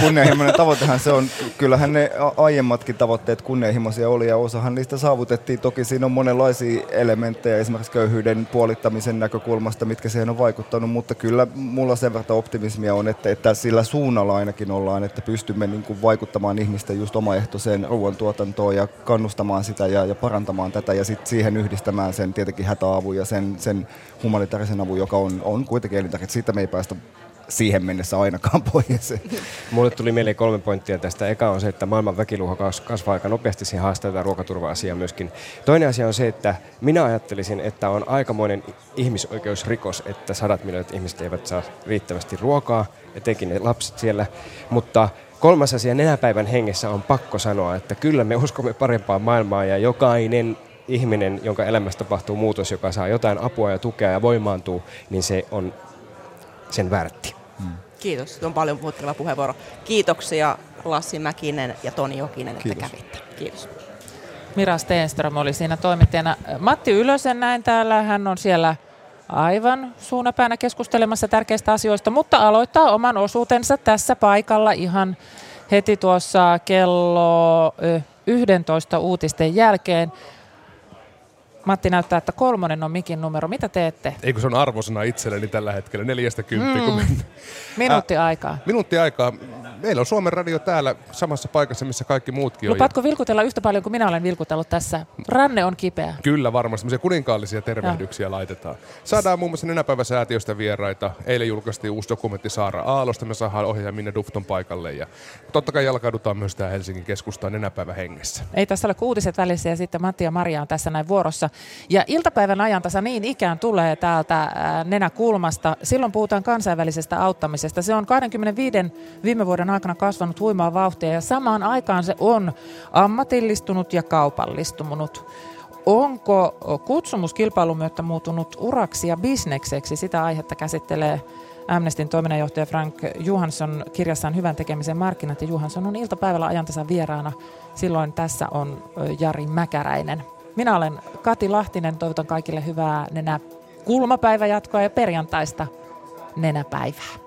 kunnianhimoinen tavoitehan se on. Kyllähän ne aiemmatkin tavoitteet kunnianhimoisia oli ja osahan niistä saavutettiin. Toki siinä on monenlaisia elementtejä esimerkiksi köyhyyden puolittamisen näkökulmasta, mitkä siihen on vaikuttanut, mutta kyllä mulla sen verran optimismia on, että, että sillä suunnalla ainakin ollaan, että pystymme niin kuin vaikuttamaan ihmisten just omaehtoiseen ruoantuotantoon ja kannustamaan sitä ja, ja parantamaan tätä ja sitten siihen yhdistämään sen tietenkin hätäavun ja sen, sen humanitaarisen avun, joka on, on kuitenkin elintärkeä. Siitä me ei päästä siihen mennessä ainakaan pois. Mulle tuli mieleen kolme pointtia tästä. Eka on se, että maailman väkiluha kasvaa aika nopeasti, siihen haastaa tätä ruokaturva-asiaa myöskin. Toinen asia on se, että minä ajattelisin, että on aikamoinen ihmisoikeusrikos, että sadat miljoonat ihmiset eivät saa riittävästi ruokaa, etenkin ne lapset siellä. Mutta kolmas asia nenäpäivän hengessä on pakko sanoa, että kyllä me uskomme parempaa maailmaa ja jokainen ihminen, jonka elämässä tapahtuu muutos, joka saa jotain apua ja tukea ja voimaantuu, niin se on sen värtti. Hmm. Kiitos, se on paljon puhutteleva puheenvuoro. Kiitoksia Lassi Mäkinen ja Toni Jokinen, että Kiitos. kävitte. Kiitos. Mira Steenström oli siinä toimittajana. Matti Ylösen näin täällä, hän on siellä aivan suunapäänä keskustelemassa tärkeistä asioista, mutta aloittaa oman osuutensa tässä paikalla ihan heti tuossa kello 11 uutisten jälkeen. Matti näyttää, että kolmonen on mikin numero. Mitä teette? Eikö se on arvosana itselleni tällä hetkellä, neljästä kymppiä. Mm. Kun... Minuutti aikaa. Minuutti aikaa meillä on Suomen radio täällä samassa paikassa, missä kaikki muutkin on. Lupaatko vilkutella yhtä paljon kuin minä olen vilkutellut tässä? Ranne on kipeä. Kyllä varmasti, semmoisia kuninkaallisia tervehdyksiä ja. laitetaan. Saadaan muun muassa Nenäpäiväsäätiöstä vieraita. Eilen julkaistiin uusi dokumentti Saara Aalosta, me saadaan ohjaaja Minne Dufton paikalle. Ja totta kai jalkaudutaan myös tämä Helsingin keskustaan Nenäpäivä hengessä. Ei tässä ole kuutiset välissä ja sitten Matti ja Maria on tässä näin vuorossa. Ja iltapäivän ajantasa niin ikään tulee täältä Nenäkulmasta. Silloin puhutaan kansainvälisestä auttamisesta. Se on 25 viime vuoden aikana kasvanut huimaa vauhtia ja samaan aikaan se on ammatillistunut ja kaupallistunut. Onko kutsumuskilpailun myötä muuttunut uraksi ja bisnekseksi? Sitä aihetta käsittelee Amnestin toiminnanjohtaja Frank Johansson kirjassaan Hyvän tekemisen markkinat ja Johansson on iltapäivällä ajantasan vieraana. Silloin tässä on Jari Mäkäräinen. Minä olen Kati Lahtinen, toivotan kaikille hyvää nenä kulmapäiväjatkoa ja perjantaista nenäpäivää.